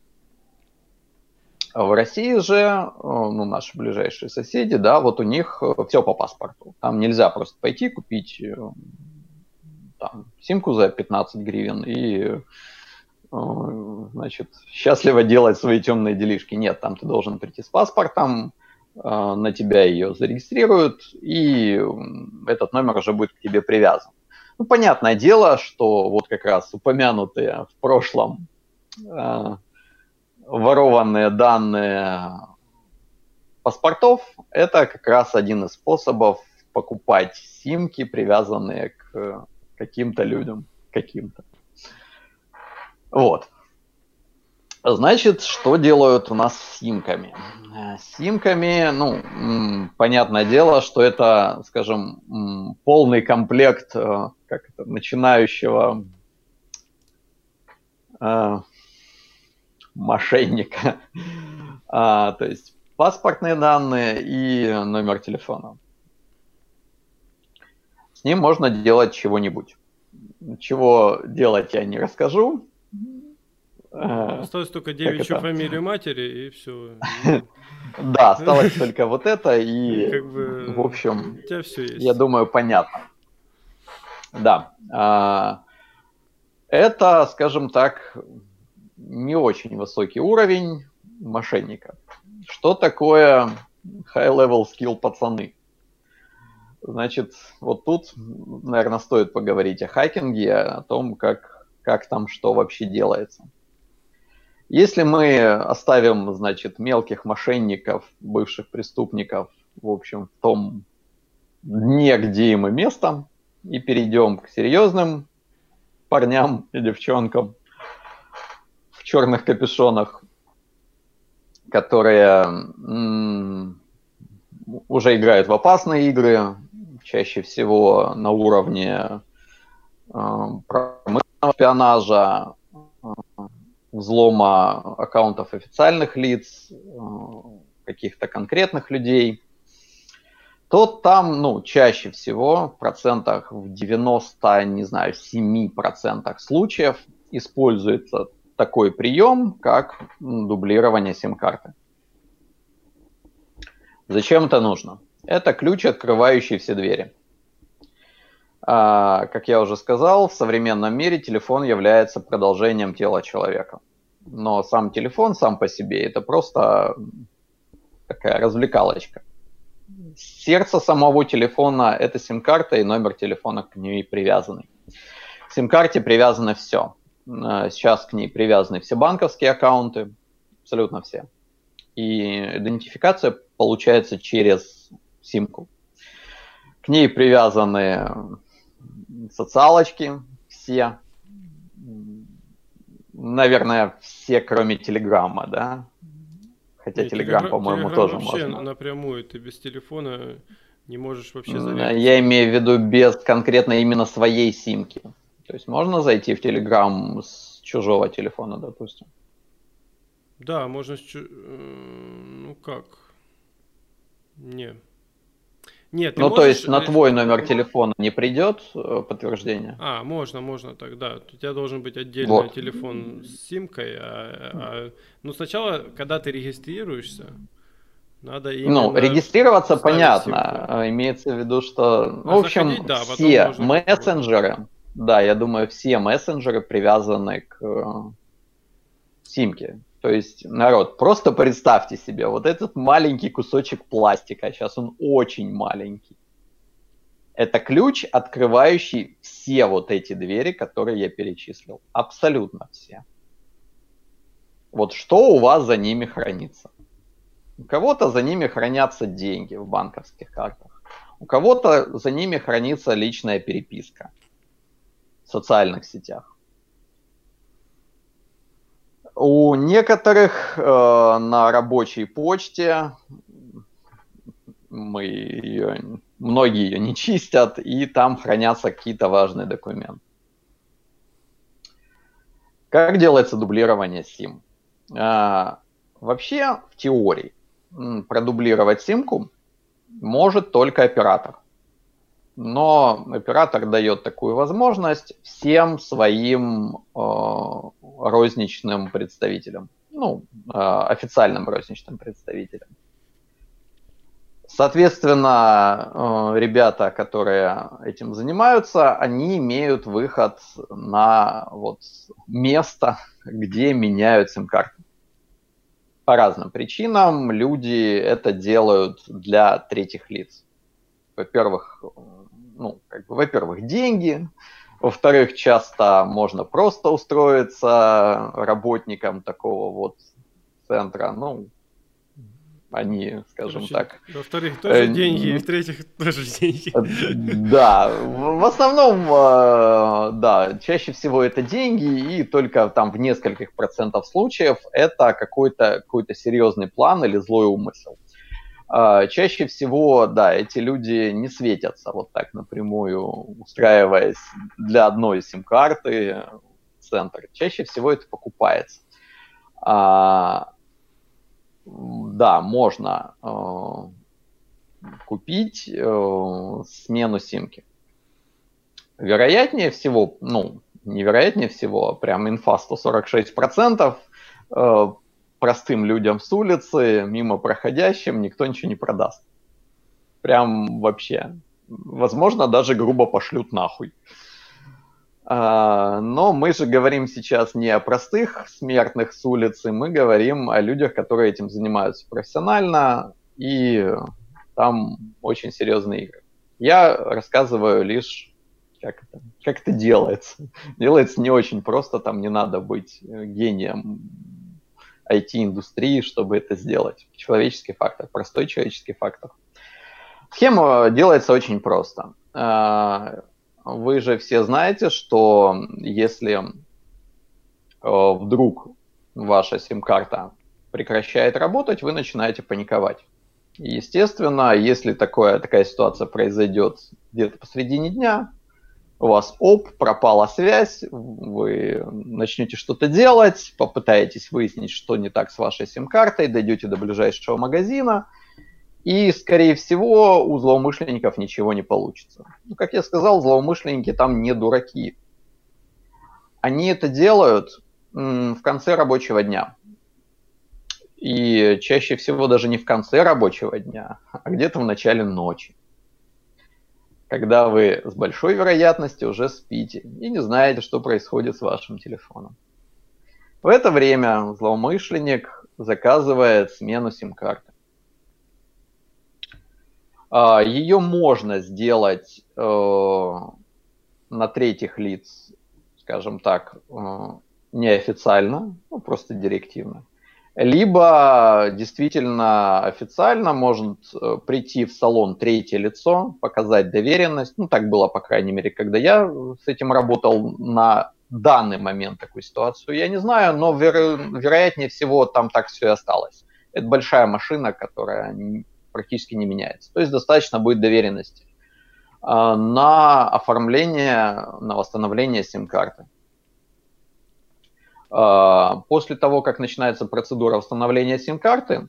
В России же, э, ну, наши ближайшие соседи, да, вот у них э, все по паспорту. Там нельзя просто пойти купить э, там, симку за 15 гривен и, значит, счастливо делать свои темные делишки. Нет, там ты должен прийти с паспортом, на тебя ее зарегистрируют, и этот номер уже будет к тебе привязан. Ну, понятное дело, что вот как раз упомянутые в прошлом ворованные данные паспортов, это как раз один из способов покупать симки, привязанные к каким-то людям, каким-то. Вот. Значит, что делают у нас с симками? С симками, ну, понятное дело, что это, скажем, полный комплект э, как это, начинающего э, мошенника. А, то есть паспортные данные и номер телефона. С ним можно делать чего-нибудь. Чего делать я не расскажу. Осталось только девичью фамилию матери и все. Да, осталось только вот это и, в общем, я думаю, понятно. Да. А, это, скажем так, не очень высокий уровень мошенника. Что такое high-level skill пацаны? Значит, вот тут, наверное, стоит поговорить о хакинге, о том, как, как там что вообще делается. Если мы оставим, значит, мелких мошенников, бывших преступников, в общем, в том дне, где им и место, и перейдем к серьезным парням и девчонкам, черных капюшонах, которые уже играют в опасные игры, чаще всего на уровне э, промышленного шпионажа, э, взлома аккаунтов официальных лиц, э, каких-то конкретных людей, то там, ну, чаще всего, в процентах в 90, не знаю, 7 процентах случаев используется такой прием, как дублирование сим-карты. Зачем это нужно? Это ключ, открывающий все двери. А, как я уже сказал, в современном мире телефон является продолжением тела человека. Но сам телефон сам по себе это просто такая развлекалочка. Сердце самого телефона – это сим-карта и номер телефона к ней привязанный. К сим-карте привязано все. Э, сейчас к ней привязаны все банковские аккаунты, абсолютно все. И идентификация получается через симку. К ней привязаны социалочки все. Наверное, все, кроме Телеграма, да? Хотя Телеграм, по-моему, тоже вообще можно. напрямую, ты без телефона не можешь вообще залезть. Я имею в виду без конкретно именно своей симки. То есть можно зайти в Telegram с чужого телефона, допустим? Да, можно... Э, ну как? Не. Нет, ну, можешь... то есть на твой номер телефона не придет э, подтверждение? А, можно, можно так, да. У тебя должен быть отдельный вот. телефон с симкой. А, а, ну, сначала, когда ты регистрируешься, надо ну, именно... Ну, регистрироваться понятно. Симку. Имеется в виду, что... Ну, а в общем, заходить, да, все мессенджеры, да, я думаю, все мессенджеры привязаны к э, симке. То есть, народ, просто представьте себе, вот этот маленький кусочек пластика, сейчас он очень маленький. Это ключ, открывающий все вот эти двери, которые я перечислил. Абсолютно все. Вот что у вас за ними хранится? У кого-то за ними хранятся деньги в банковских картах. У кого-то за ними хранится личная переписка социальных сетях. У некоторых э, на рабочей почте мы ее, многие ее не чистят, и там хранятся какие-то важные документы. Как делается дублирование SIM? А, вообще, в теории, продублировать симку может только оператор но оператор дает такую возможность всем своим э, розничным представителям, ну, э, официальным розничным представителям. Соответственно, э, ребята, которые этим занимаются, они имеют выход на вот место, где меняют сим-карты. По разным причинам люди это делают для третьих лиц. Во-первых, ну, как бы, во-первых, деньги, во-вторых, часто можно просто устроиться работником такого вот центра, ну, они, скажем Короче, так... Во-вторых, тоже э, деньги, и в-третьих, тоже деньги. Да, в основном, э, да, чаще всего это деньги, и только там в нескольких процентов случаев это какой-то какой серьезный план или злой умысел. А, чаще всего, да, эти люди не светятся вот так напрямую, устраиваясь для одной сим-карты в центр. Чаще всего это покупается. А, да, можно э, купить э, смену симки. Вероятнее всего, ну, невероятнее всего, прям инфа 146%, э, простым людям с улицы, мимо проходящим, никто ничего не продаст. Прям вообще. Возможно, даже грубо пошлют нахуй. А, но мы же говорим сейчас не о простых смертных с улицы, мы говорим о людях, которые этим занимаются профессионально, и там очень серьезные игры. Я рассказываю лишь, как это, как это делается. Делается не очень просто, там не надо быть гением IT-индустрии, чтобы это сделать. Человеческий фактор, простой человеческий фактор. Схема делается очень просто. А, вы же все знаете, что если э, вдруг ваша сим-карта прекращает работать, вы начинаете паниковать. естественно, если такое, такая ситуация произойдет где-то посредине дня, у вас оп, пропала связь, вы начнете что-то делать, попытаетесь выяснить, что не так с вашей сим-картой, дойдете до ближайшего магазина, и, скорее всего, у злоумышленников ничего не получится. Ну, как я сказал, злоумышленники там не дураки. Они это делают в конце рабочего дня. И чаще всего даже не в конце рабочего дня, а где-то в начале ночи когда вы с большой вероятностью уже спите и не знаете, что происходит с вашим телефоном. В это время злоумышленник заказывает смену сим-карты. А, Ее можно сделать э, на третьих лиц, скажем так, э, неофициально, ну, просто директивно либо действительно официально может э, прийти в салон третье лицо, показать доверенность. Ну, так было, по крайней мере, когда я с этим работал на данный момент такую ситуацию. Я не знаю, но веро- вероятнее всего там так все и осталось. Это большая машина, которая практически не меняется. То есть достаточно будет доверенности а, на оформление, на восстановление сим-карты. А, после того, как начинается процедура установления сим-карты,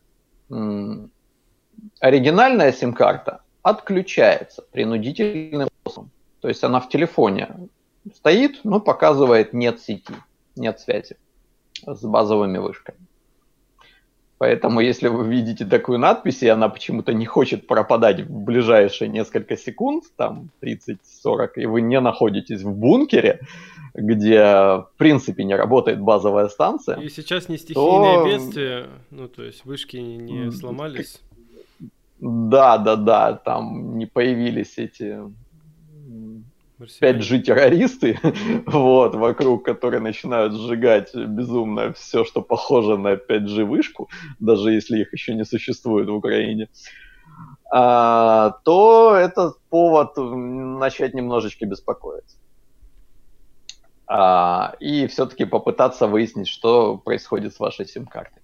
оригинальная сим-карта отключается принудительным способом. То есть она в телефоне стоит, но показывает нет сети, нет связи с базовыми вышками. Поэтому, если вы видите такую надпись, и она почему-то не хочет пропадать в ближайшие несколько секунд, там 30-40, и вы не находитесь в бункере, где в принципе не работает базовая станция. И сейчас не стихийное то... бедствие, ну то есть вышки не сломались. Да, да, да, там не появились эти 5G-террористы, вот, вокруг, которые начинают сжигать безумно все, что похоже на 5G-вышку, даже если их еще не существует в Украине, а, то это повод начать немножечко беспокоиться. А, и все-таки попытаться выяснить, что происходит с вашей сим-картой.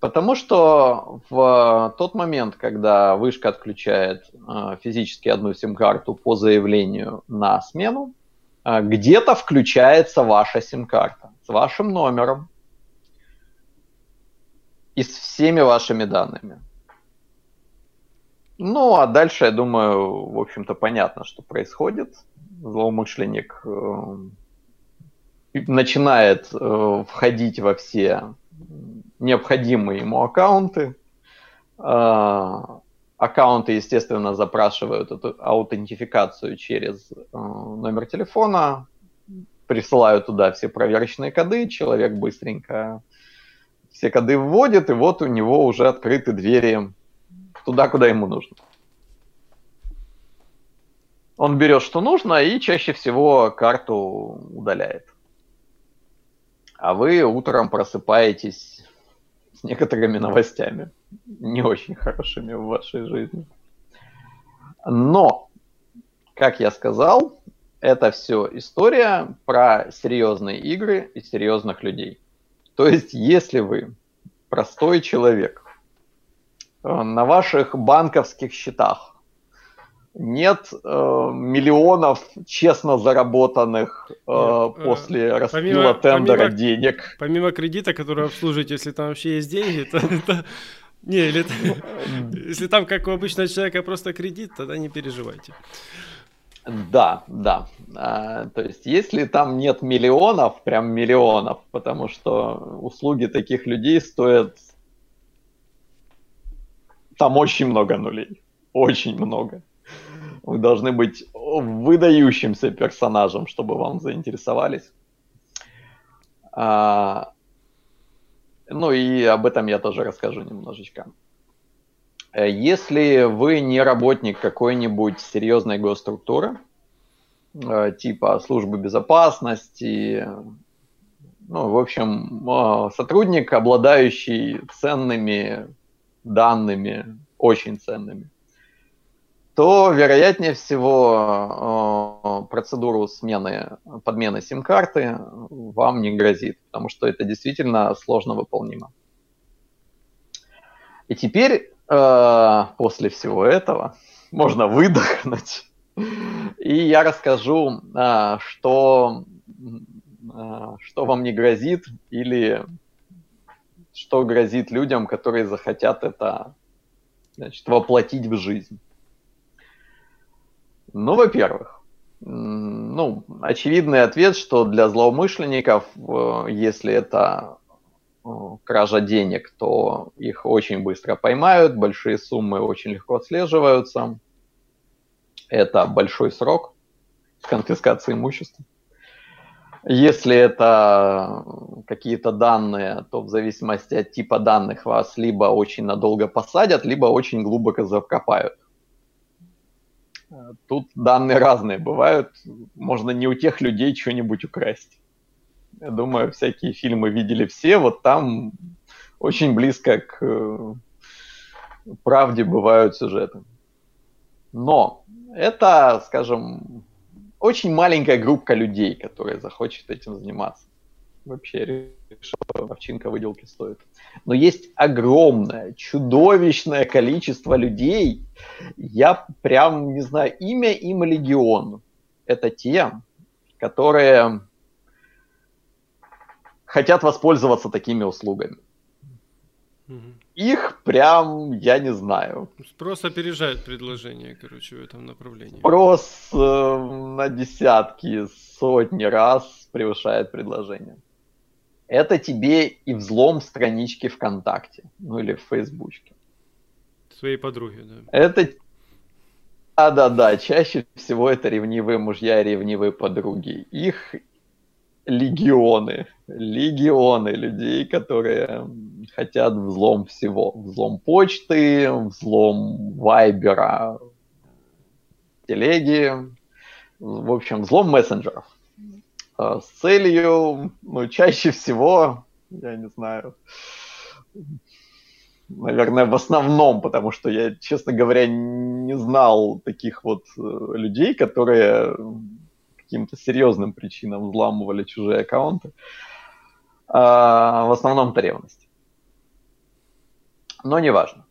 Потому что в тот момент, когда вышка отключает э, физически одну сим-карту по заявлению на смену, э, где-то включается ваша сим-карта с вашим номером и с всеми вашими данными. Ну, а дальше, я думаю, в общем-то, понятно, что происходит. Злоумышленник э, начинает э, входить во все необходимые ему аккаунты. А, аккаунты, естественно, запрашивают эту аутентификацию через э, номер телефона, присылают туда все проверочные коды, человек быстренько все коды вводит, и вот у него уже открыты двери туда, куда ему нужно. Он берет, что нужно, и чаще всего карту удаляет. А вы утром просыпаетесь с некоторыми новостями, не очень хорошими в вашей жизни. Но, как я сказал, это все история про серьезные игры и серьезных людей. То есть, если вы простой человек, э, на ваших банковских счетах нет э, миллионов честно заработанных э, нет, э, после э, распила помимо, тендера помимо, денег. Помимо кредита, который обслуживать, если там вообще есть деньги, то это... Не, или, если там, как у обычного человека, просто кредит, тогда не переживайте. Да, да. А, то есть, если там нет миллионов, прям миллионов, потому что услуги таких людей стоят там очень много нулей. Очень много. Вы должны быть выдающимся персонажем, чтобы вам заинтересовались. А, ну и об этом я тоже расскажу немножечко. Э, если вы не работник какой-нибудь серьезной госструктуры, э, типа службы безопасности, ну, в общем, э, сотрудник, обладающий ценными данными, очень ценными, то, вероятнее всего, э, процедуру смены, подмены сим-карты вам не грозит, потому что это действительно сложно выполнимо. И теперь, э, после всего этого, можно выдохнуть, и я расскажу, э, что, что вам не грозит или что грозит людям, которые захотят это значит, воплотить в жизнь. Ну, во-первых, ну, очевидный ответ, что для злоумышленников, э, если это э, кража денег, то их очень быстро поймают, большие суммы очень легко отслеживаются. Это большой срок конфискации имущества. Если это какие-то данные, то в зависимости от типа данных вас либо очень надолго посадят, либо очень глубоко закопают. Тут данные разные бывают. Можно не у тех людей что-нибудь украсть. Я думаю, всякие фильмы видели все. Вот там очень близко к э, правде бывают сюжеты. Но это, скажем, очень маленькая группа людей, которая захочет этим заниматься. Вообще решил, овчинка выделки стоит. Но есть огромное, чудовищное количество людей. Я прям не знаю, имя им легион. Это те, которые хотят воспользоваться такими услугами. Их прям, я не знаю. Спрос опережает предложение, короче, в этом направлении. Спрос э, на десятки, сотни раз превышает предложение. Это тебе и взлом странички ВКонтакте, ну или в Фейсбучке. Своей подруги, да. Это а, да, да, чаще всего это ревнивые мужья и ревнивые подруги. Их легионы, легионы людей, которые хотят взлом всего. Взлом почты, взлом вайбера, телеги, в общем, взлом мессенджеров. А, с целью, ну, чаще всего, я не знаю, наверное, в основном, потому что я, честно говоря, не знал таких вот э, людей, которые каким-то серьезным причинам взламывали чужие аккаунты. А, в основном это ревность. Но неважно.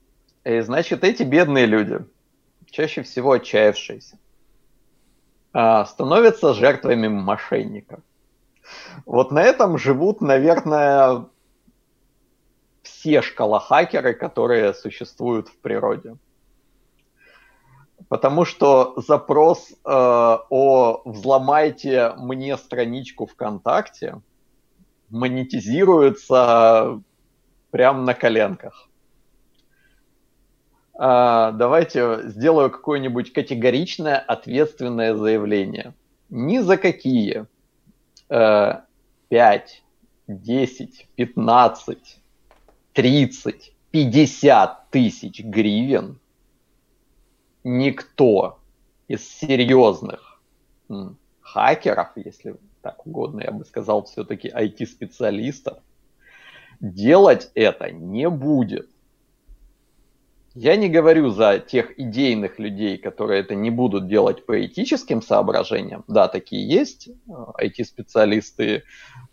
И, значит, эти бедные люди, чаще всего отчаявшиеся, становятся жертвами мошенников. Вот на этом живут, наверное, все шкалохакеры, которые существуют в природе. Потому что запрос э, о взломайте мне страничку ВКонтакте монетизируется прямо на коленках. Э, давайте сделаю какое-нибудь категоричное ответственное заявление. Ни за какие э, 5, 10, 15 30, 50 тысяч гривен никто из серьезных хакеров, если так угодно, я бы сказал, все-таки IT-специалистов, делать это не будет. Я не говорю за тех идейных людей, которые это не будут делать по этическим соображениям. Да, такие есть. IT-специалисты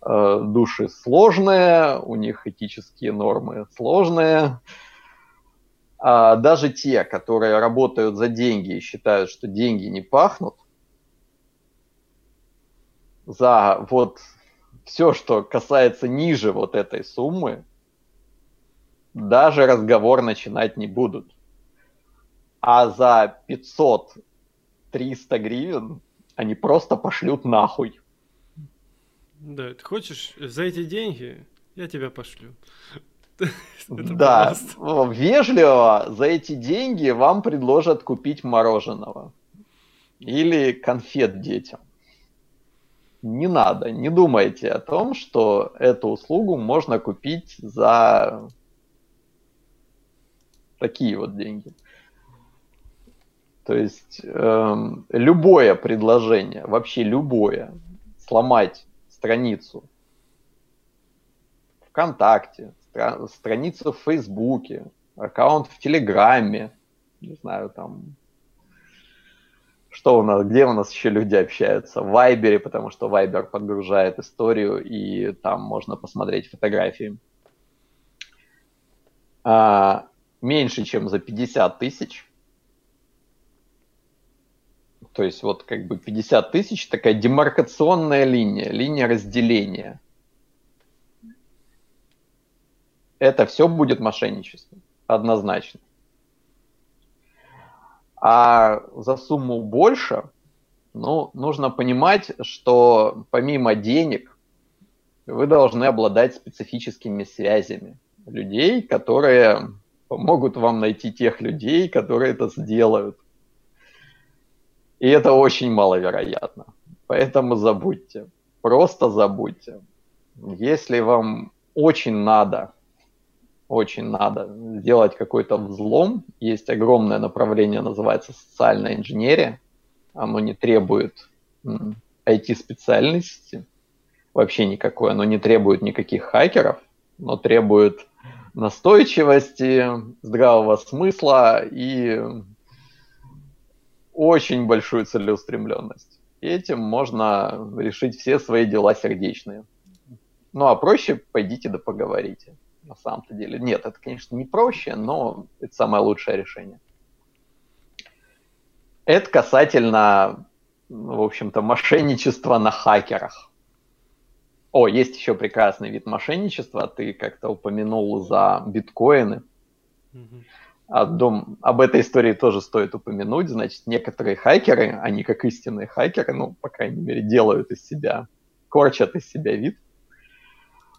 э, души сложные, у них этические нормы сложные. А даже те, которые работают за деньги и считают, что деньги не пахнут, за вот все, что касается ниже вот этой суммы, даже разговор начинать не будут. А за 500-300 гривен они просто пошлют нахуй. Да, ты хочешь за эти деньги, я тебя пошлю. Да, вежливо за эти деньги вам предложат купить мороженого или конфет детям. Не надо, не думайте о том, что эту услугу можно купить за такие вот деньги. То есть эм, любое предложение, вообще любое, сломать страницу ВКонтакте, стра- страницу в Фейсбуке, аккаунт в Телеграме, не знаю, там, что у нас, где у нас еще люди общаются? В Вайбере, потому что Вайбер подгружает историю, и там можно посмотреть фотографии. А, меньше, чем за 50 тысяч. То есть вот как бы 50 тысяч такая демаркационная линия, линия разделения. Это все будет мошенничество, однозначно. А за сумму больше, ну, нужно понимать, что помимо денег вы должны обладать специфическими связями людей, которые помогут вам найти тех людей, которые это сделают. И это очень маловероятно. Поэтому забудьте. Просто забудьте. Если вам очень надо, очень надо сделать какой-то взлом, есть огромное направление, называется социальная инженерия. Оно не требует IT-специальности, вообще никакой. Оно не требует никаких хакеров, но требует настойчивости, здравого смысла и очень большую целеустремленность. И этим можно решить все свои дела сердечные. Ну а проще пойдите да поговорите. На самом-то деле. Нет, это, конечно, не проще, но это самое лучшее решение. Это касательно, в общем-то, мошенничества на хакерах. О, есть еще прекрасный вид мошенничества. Ты как-то упомянул за биткоины. А дом, об этой истории тоже стоит упомянуть. Значит, некоторые хакеры, они как истинные хакеры, ну, по крайней мере, делают из себя, корчат из себя вид.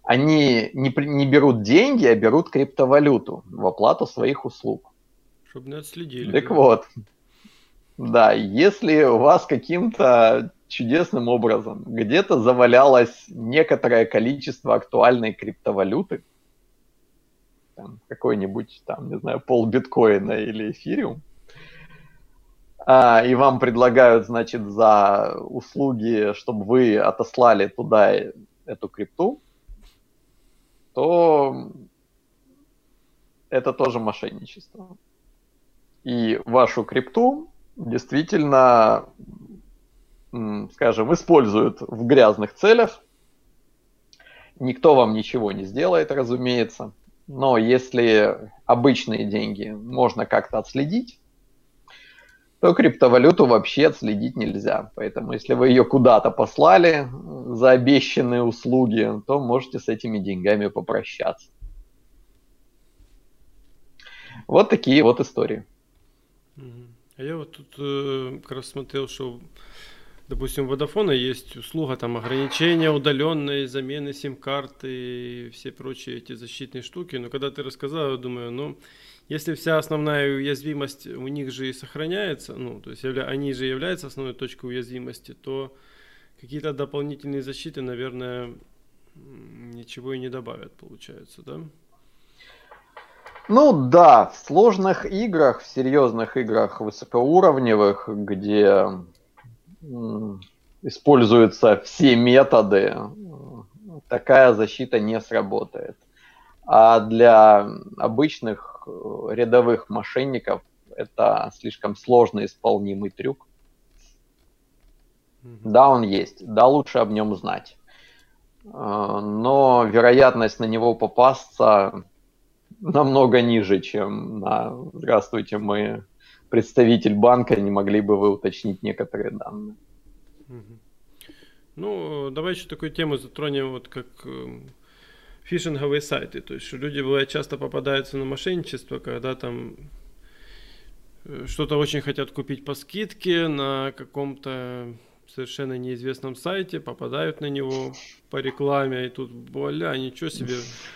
Они не, не берут деньги, а берут криптовалюту в оплату своих услуг. Чтобы не отследили. Так да. вот, да, если у вас каким-то чудесным образом. Где-то завалялось некоторое количество актуальной криптовалюты, там, какой-нибудь, там, не знаю, пол биткоина или эфириум, а, и вам предлагают, значит, за услуги, чтобы вы отослали туда эту крипту, то это тоже мошенничество. И вашу крипту действительно, скажем, используют в грязных целях. Никто вам ничего не сделает, разумеется. Но если обычные деньги можно как-то отследить, то криптовалюту вообще отследить нельзя. Поэтому если вы ее куда-то послали за обещанные услуги, то можете с этими деньгами попрощаться. Вот такие вот истории. А я вот тут э, как раз смотрел, что допустим, у Vodafone есть услуга там ограничения удаленной, замены сим-карты и все прочие эти защитные штуки. Но когда ты рассказал, я думаю, ну, если вся основная уязвимость у них же и сохраняется, ну, то есть они же являются основной точкой уязвимости, то какие-то дополнительные защиты, наверное, ничего и не добавят, получается, да? Ну да, в сложных играх, в серьезных играх высокоуровневых, где используются все методы, такая защита не сработает. А для обычных э, рядовых мошенников это слишком сложно исполнимый трюк. Да, он есть, да, лучше об нем знать. Э, но вероятность на него попасться намного ниже, чем на «Здравствуйте, мы представитель банка, не могли бы вы уточнить некоторые данные. Ну, давай еще такую тему затронем, вот как эм, фишинговые сайты. То есть, что люди бывают часто попадаются на мошенничество, когда там э, что-то очень хотят купить по скидке на каком-то совершенно неизвестном сайте, попадают на него по рекламе, и тут, боля, ничего себе,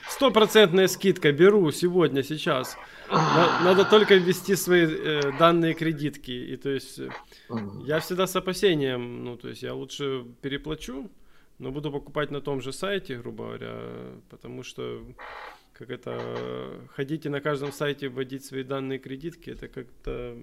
стопроцентная скидка, беру сегодня, сейчас. Надо только ввести свои э, данные кредитки, и то есть э, я всегда с опасением, ну, то есть я лучше переплачу, но буду покупать на том же сайте, грубо говоря, потому что как это ходить и на каждом сайте вводить свои данные кредитки, это как-то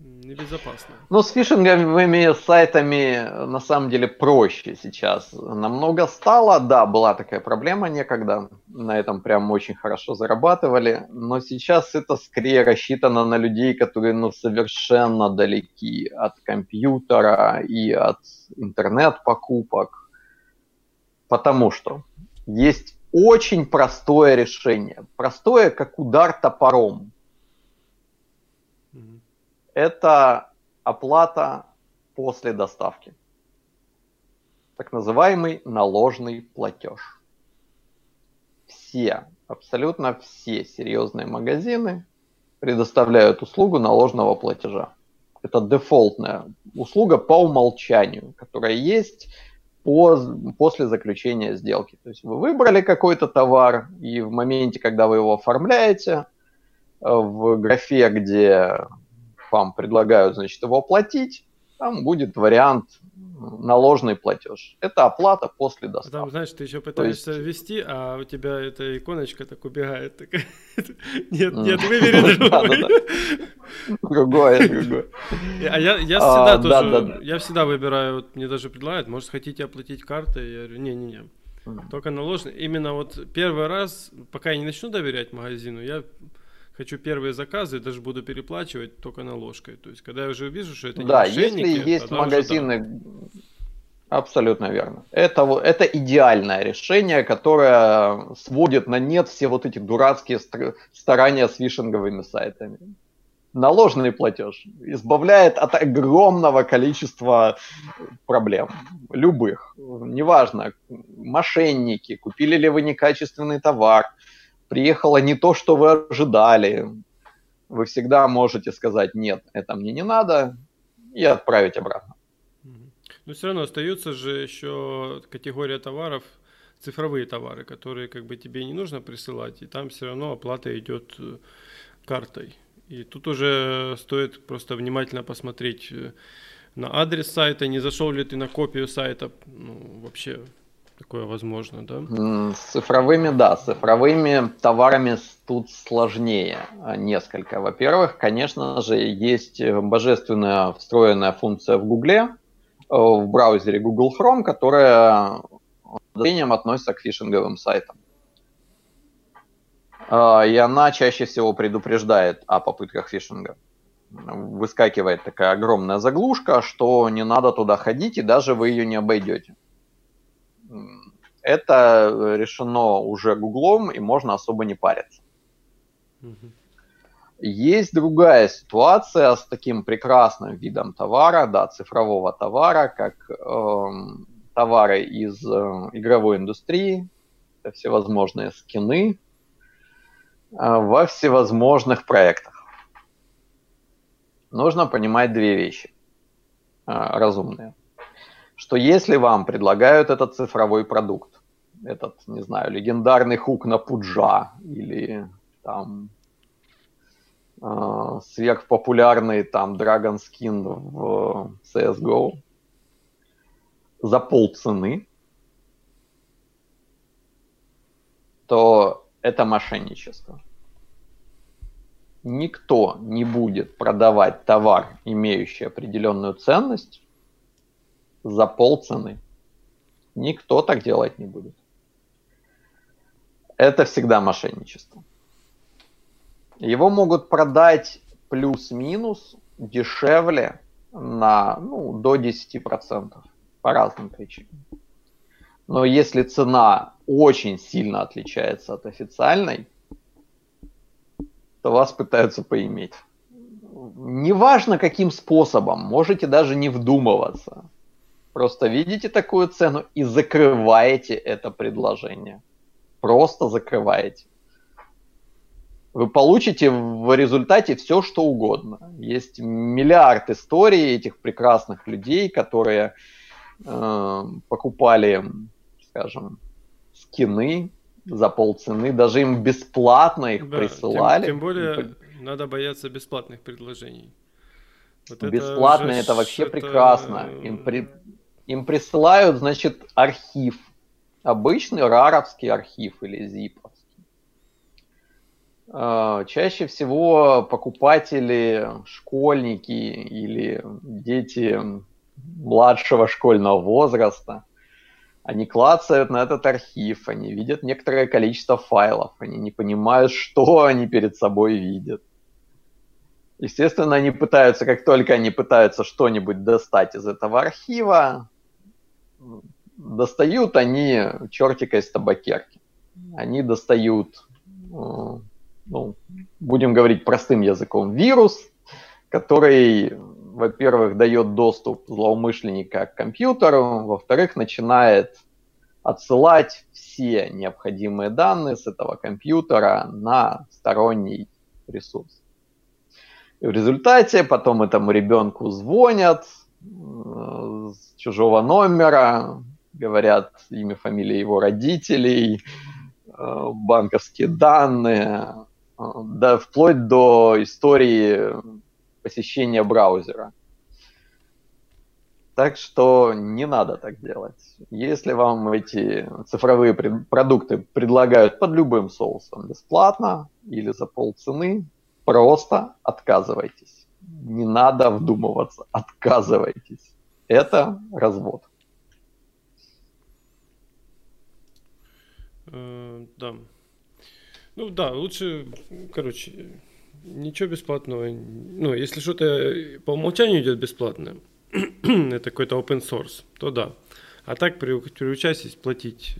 Небезопасно. Ну, с фишинговыми сайтами на самом деле проще сейчас. Намного стало, да, была такая проблема некогда, на этом прям очень хорошо зарабатывали, но сейчас это скорее рассчитано на людей, которые ну, совершенно далеки от компьютера и от интернет-покупок. Потому что есть очень простое решение. Простое, как удар топором это оплата после доставки. Так называемый наложный платеж. Все, абсолютно все серьезные магазины предоставляют услугу наложного платежа. Это дефолтная услуга по умолчанию, которая есть по, после заключения сделки. То есть вы выбрали какой-то товар, и в моменте, когда вы его оформляете, в графе, где вам предлагают, значит, его оплатить, там будет вариант наложный платеж. Это оплата после доставки. Там, знаешь, ты еще пытаешься есть... ввести, а у тебя эта иконочка так убегает. Нет, нет, выбери другой. Другое, другое. А я, я всегда а, тоже, я всегда выбираю, вот мне даже предлагают, может, хотите оплатить картой? Я говорю, не-не-не, только наложный. Именно вот первый раз, пока я не начну доверять магазину, я хочу первые заказы, даже буду переплачивать только наложкой. То есть, когда я уже вижу, что это не Да, если есть магазины, уже, да. абсолютно верно. Это, это идеальное решение, которое сводит на нет все вот эти дурацкие старания с вишинговыми сайтами. Наложенный платеж избавляет от огромного количества проблем, любых. неважно, мошенники, купили ли вы некачественный товар, приехало не то, что вы ожидали, вы всегда можете сказать, нет, это мне не надо, и отправить обратно. Но все равно остается же еще категория товаров, цифровые товары, которые как бы тебе не нужно присылать, и там все равно оплата идет э, картой. И тут уже стоит просто внимательно посмотреть э, на адрес сайта, не зашел ли ты на копию сайта, ну, вообще такое возможно, да? С цифровыми, да, с цифровыми товарами тут сложнее а, несколько. Во-первых, конечно же, есть божественная встроенная функция в Гугле, э, в браузере Google Chrome, которая подозрением относится к фишинговым сайтам. А, и она чаще всего предупреждает о попытках фишинга. Выскакивает такая огромная заглушка, что не надо туда ходить, и даже вы ее не обойдете. Это решено уже Гуглом, и можно особо не париться. Есть другая ситуация с таким прекрасным видом товара, да, цифрового товара, как э, товары из э, игровой индустрии, это всевозможные скины, а, во всевозможных проектах. Нужно понимать две вещи а, разумные. Что если вам предлагают этот цифровой продукт, этот, не знаю, легендарный хук на пуджа или там э, сверхпопулярный там Dragon Skin в CSGO за полцены, то это мошенничество. Никто не будет продавать товар, имеющий определенную ценность, за полцены. Никто так делать не будет. Это всегда мошенничество. Его могут продать плюс-минус дешевле на ну, до 10% по разным причинам. Но если цена очень сильно отличается от официальной, то вас пытаются поиметь. Неважно каким способом, можете даже не вдумываться. Просто видите такую цену и закрываете это предложение. Просто закрываете. Вы получите в результате все, что угодно. Есть миллиард историй этих прекрасных людей, которые э, покупали скажем, скины за полцены, даже им бесплатно их да, присылали. Тем, тем более надо бояться бесплатных предложений. Вот Бесплатно это, это вообще это... прекрасно. Им, при... им присылают, значит, архив. Обычный раровский архив или зиповский. А, чаще всего покупатели, школьники или дети младшего школьного возраста – они клацают на этот архив, они видят некоторое количество файлов, они не понимают, что они перед собой видят. Естественно, они пытаются, как только они пытаются что-нибудь достать из этого архива, достают они чертика из табакерки. Они достают, э, ну, будем говорить простым языком, вирус, который во-первых, дает доступ злоумышленника к компьютеру, во-вторых, начинает отсылать все необходимые данные с этого компьютера на сторонний ресурс. И в результате потом этому ребенку звонят э, с чужого номера, говорят имя, фамилия его родителей, э, банковские данные, э, да, вплоть до истории посещения браузера. Так что не надо так делать. Если вам эти цифровые пред- продукты предлагают под любым соусом бесплатно или за полцены, просто отказывайтесь. Не надо вдумываться, отказывайтесь. Это развод. Э, да. Ну да, лучше, короче, ничего бесплатного. Ну, если что-то по умолчанию идет бесплатно, это какой-то open source, то да. А так при, приучайтесь платить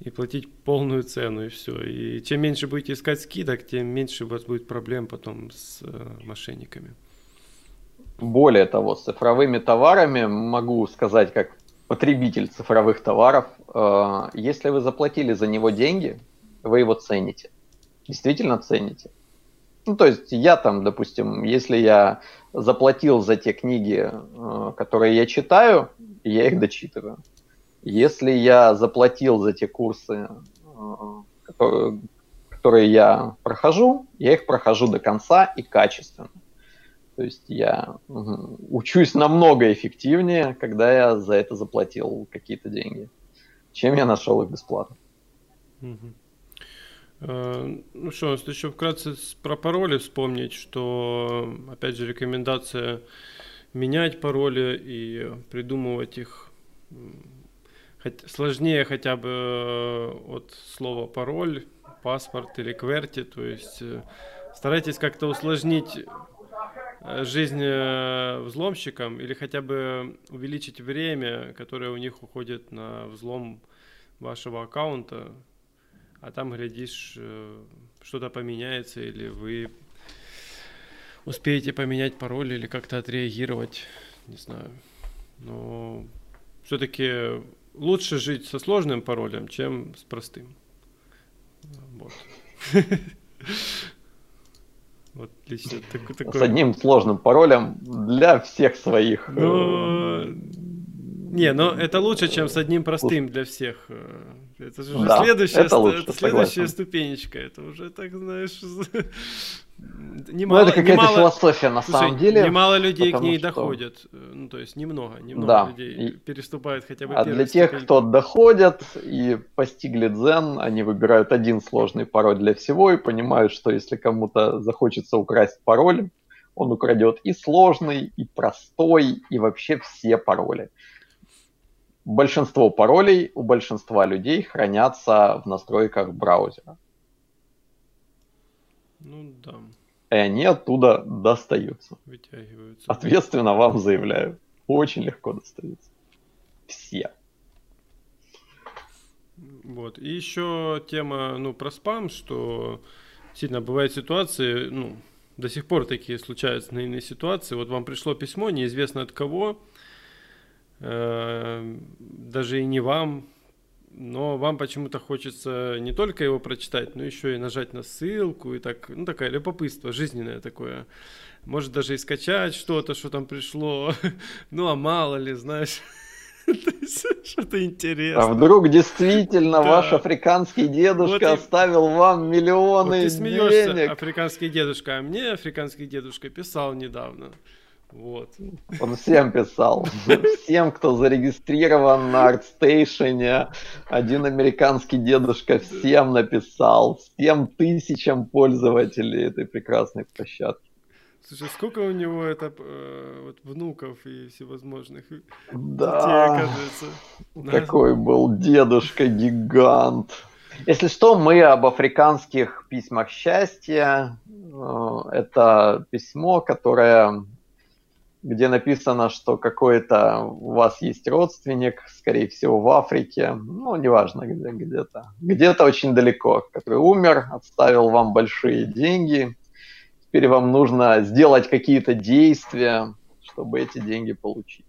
и платить полную цену и все. И чем меньше будете искать скидок, тем меньше у вас будет проблем потом с э, мошенниками. Более того, с цифровыми товарами могу сказать, как потребитель цифровых товаров, э, если вы заплатили за него деньги, вы его цените. Действительно цените. Ну, то есть я там, допустим, если я заплатил за те книги, э, которые я читаю, я их дочитываю. Если я заплатил за те курсы, которые, которые я прохожу, я их прохожу до конца и качественно. То есть я учусь намного эффективнее, когда я за это заплатил какие-то деньги, чем я нашел их бесплатно. Угу. Ну что, если еще вкратце про пароли вспомнить, что, опять же, рекомендация менять пароли и придумывать их сложнее хотя бы э, от слова пароль, паспорт или кверти, то есть э, старайтесь как-то усложнить жизнь э, взломщикам или хотя бы увеличить время, которое у них уходит на взлом вашего аккаунта, а там, глядишь, э, что-то поменяется или вы успеете поменять пароль или как-то отреагировать, не знаю. Но все-таки лучше жить со сложным паролем, чем с простым. Вот. Вот лично такой, такой... С одним сложным паролем для всех своих. Ну, не, но это лучше, чем с одним простым для всех. Э, это же да, следующая, это лучше, это следующая ступенечка. Это уже так, знаешь, немало, ну, это какая-то немало, философия на слушай, самом деле. Немало людей к ней что... доходят. Ну, то есть немного, немного да. людей и... переступают хотя бы А для тех, ступень. кто доходят и постигли дзен, они выбирают один сложный пароль для всего и понимают, что если кому-то захочется украсть пароль, он украдет и сложный, и простой, и вообще все пароли. Большинство паролей у большинства людей хранятся в настройках браузера. Ну да. И они оттуда достаются. Вытягиваются. Ответственно вам заявляю. Очень легко достаются. Все. Вот. И еще тема, ну, про спам, что сильно бывают ситуации, ну, до сих пор такие случаются наивные ситуации. Вот вам пришло письмо, неизвестно от кого, э, даже и не вам, но вам почему-то хочется не только его прочитать, но еще и нажать на ссылку, и так, ну, такое любопытство жизненное такое. Может даже и скачать что-то, что там пришло. ну, а мало ли, знаешь. Что-то интересное. А вдруг действительно да. ваш африканский дедушка вот оставил вам миллионы вот ты смеешься, денег? африканский дедушка, а мне африканский дедушка писал недавно. Вот. Он всем писал. Всем, кто зарегистрирован на ArtStation, один американский дедушка всем написал. Всем тысячам пользователей этой прекрасной площадки. Слушай, сколько у него это э, вот, внуков и всевозможных да. детей, оказывается. Какой да? был дедушка-гигант. Если что, мы об африканских письмах счастья. Э, это письмо, которое где написано, что какой-то у вас есть родственник, скорее всего, в Африке, ну, неважно где, где-то, где-то очень далеко, который умер, отставил вам большие деньги, теперь вам нужно сделать какие-то действия, чтобы эти деньги получить.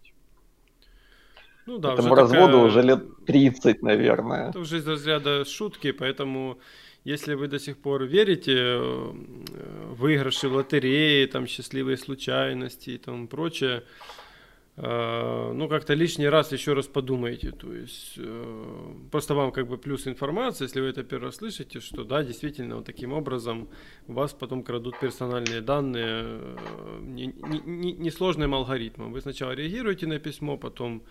Ну да, Этому разводу такая... уже лет 30, наверное. Это уже из разряда шутки, поэтому если вы до сих пор верите э, в выигрыши в лотереи, там счастливые случайности и тому прочее, э, ну, как-то лишний раз еще раз подумайте. То есть, э, просто вам как бы плюс информация, если вы это первый раз слышите, что да, действительно, вот таким образом у вас потом крадут персональные данные несложным не, алгоритмом. Вы сначала реагируете на письмо, потом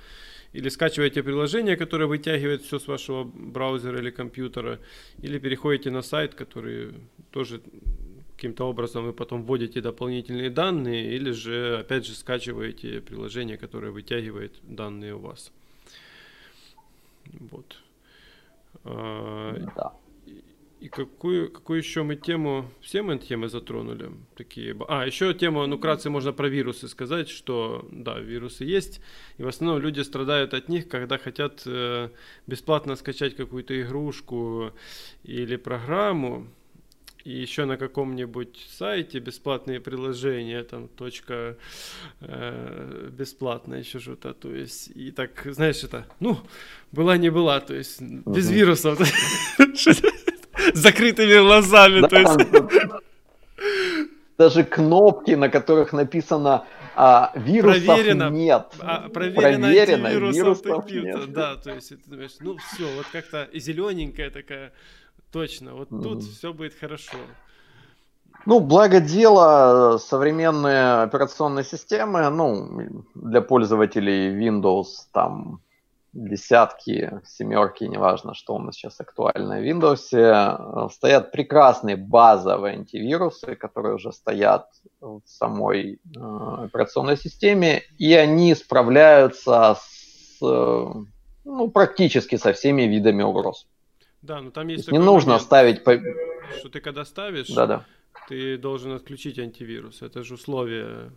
или скачиваете приложение, которое вытягивает все с вашего браузера или компьютера, или переходите на сайт, который тоже каким-то образом вы потом вводите дополнительные данные, или же опять же скачиваете приложение, которое вытягивает данные у вас. Вот. А, да. И какую, какую еще мы тему, все мы темы затронули? Такие, а, еще тему, ну, кратко можно про вирусы сказать, что, да, вирусы есть, и в основном люди страдают от них, когда хотят э, бесплатно скачать какую-то игрушку или программу, и еще на каком-нибудь сайте бесплатные приложения, там точка э, бесплатно еще что-то, то есть, и так, знаешь, это, ну, была не была, то есть, без вирусов, с закрытыми глазами, то есть. Даже кнопки, на которых написано а, вирусов проверено, нет. А, проверено, проверено вирусов, вирусов нет. Да, то есть, ты думаешь, ну все, вот как-то зелененькая такая Точно, вот mm тут все будет хорошо. Ну, благо дело, современные операционные системы, ну, для пользователей Windows там десятки, семерки, неважно, что у нас сейчас актуально в Windows, э, стоят прекрасные базовые антивирусы, которые уже стоят в самой э, операционной системе, и они справляются с, э, ну, практически со всеми видами угроз. Да, но там есть не нужно момент, ставить... Что ты когда ставишь, да, да. ты должен отключить антивирус. Это же условие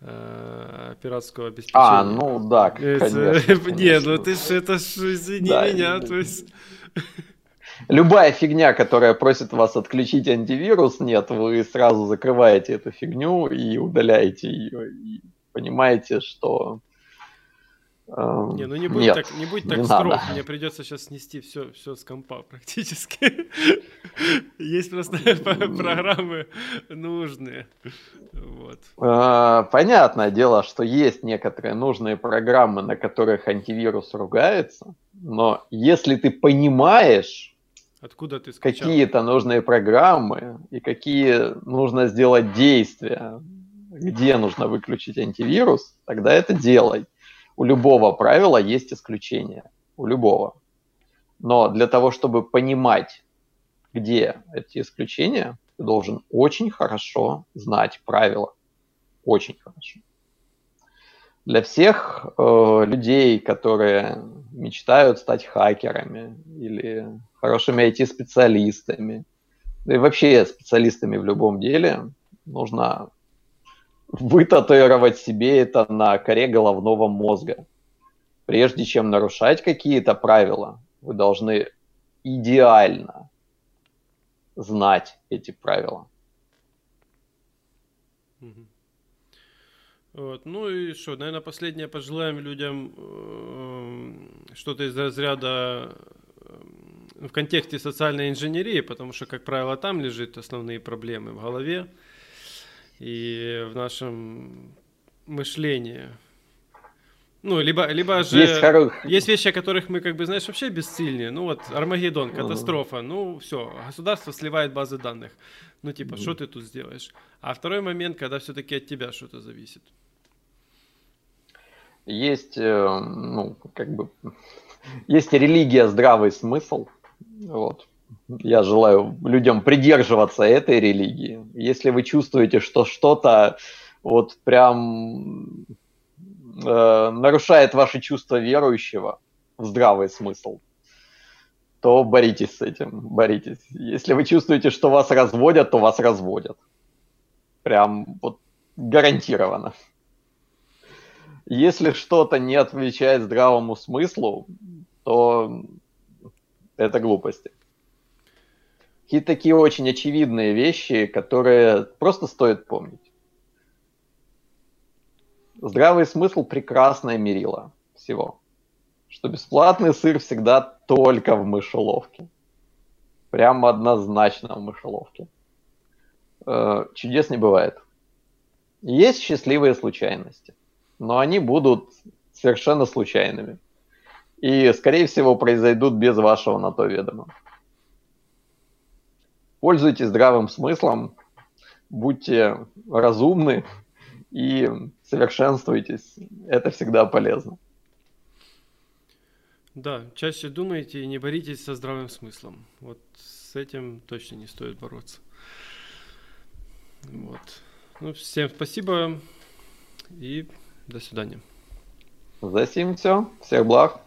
пиратского обеспечения. А, ну да, конечно. Не, ну ты ж, это ж, извини меня, то есть... Любая фигня, которая просит вас отключить антивирус, нет, вы сразу закрываете эту фигню и удаляете ее. И понимаете, что не, ну не будь Нет, так, не будь так не строг, надо. мне придется сейчас снести все, все с компа практически. Есть просто программы нужные. Вот. А, понятное дело, что есть некоторые нужные программы, на которых антивирус ругается, но если ты понимаешь, Откуда ты какие-то нужные программы и какие нужно сделать действия, где нужно выключить антивирус, тогда это делай. У любого правила есть исключения. У любого. Но для того, чтобы понимать, где эти исключения, ты должен очень хорошо знать правила. Очень хорошо. Для всех э, людей, которые мечтают стать хакерами или хорошими IT-специалистами, да и вообще специалистами в любом деле, нужно вытатуировать себе это на коре головного мозга. Прежде чем нарушать какие-то правила, вы должны идеально знать эти правила. Вот. Ну и что, наверное, последнее пожелаем людям э, что-то из разряда э, в контексте социальной инженерии, потому что, как правило, там лежит основные проблемы в голове и в нашем мышлении. Ну, либо, либо же есть, хоро... есть вещи, о которых мы, как бы, знаешь, вообще бесцельнее. Ну, вот Армагеддон, катастрофа. Uh-huh. Ну, все, государство сливает базы данных. Ну, типа, что uh-huh. ты тут сделаешь? А второй момент, когда все-таки от тебя что-то зависит. Есть, э, ну, как бы, есть религия здравый смысл. Вот. Я желаю людям придерживаться этой религии. Если вы чувствуете, что что-то вот прям э, нарушает ваше чувство верующего здравый смысл, то боритесь с этим, боритесь. Если вы чувствуете, что вас разводят, то вас разводят. Прям вот гарантированно. Если что-то не отвечает здравому смыслу, то это глупости какие-то такие очень очевидные вещи, которые просто стоит помнить. Здравый смысл прекрасное мерило всего. Что бесплатный сыр всегда только в мышеловке. Прямо однозначно в мышеловке. Э, чудес не бывает. Есть счастливые случайности, но они будут совершенно случайными. И, скорее всего, произойдут без вашего на то ведома. Пользуйтесь здравым смыслом, будьте разумны и совершенствуйтесь. Это всегда полезно. Да, чаще думайте и не боритесь со здравым смыслом. Вот с этим точно не стоит бороться. Вот. Ну, всем спасибо и до свидания. За сим все. Всех благ.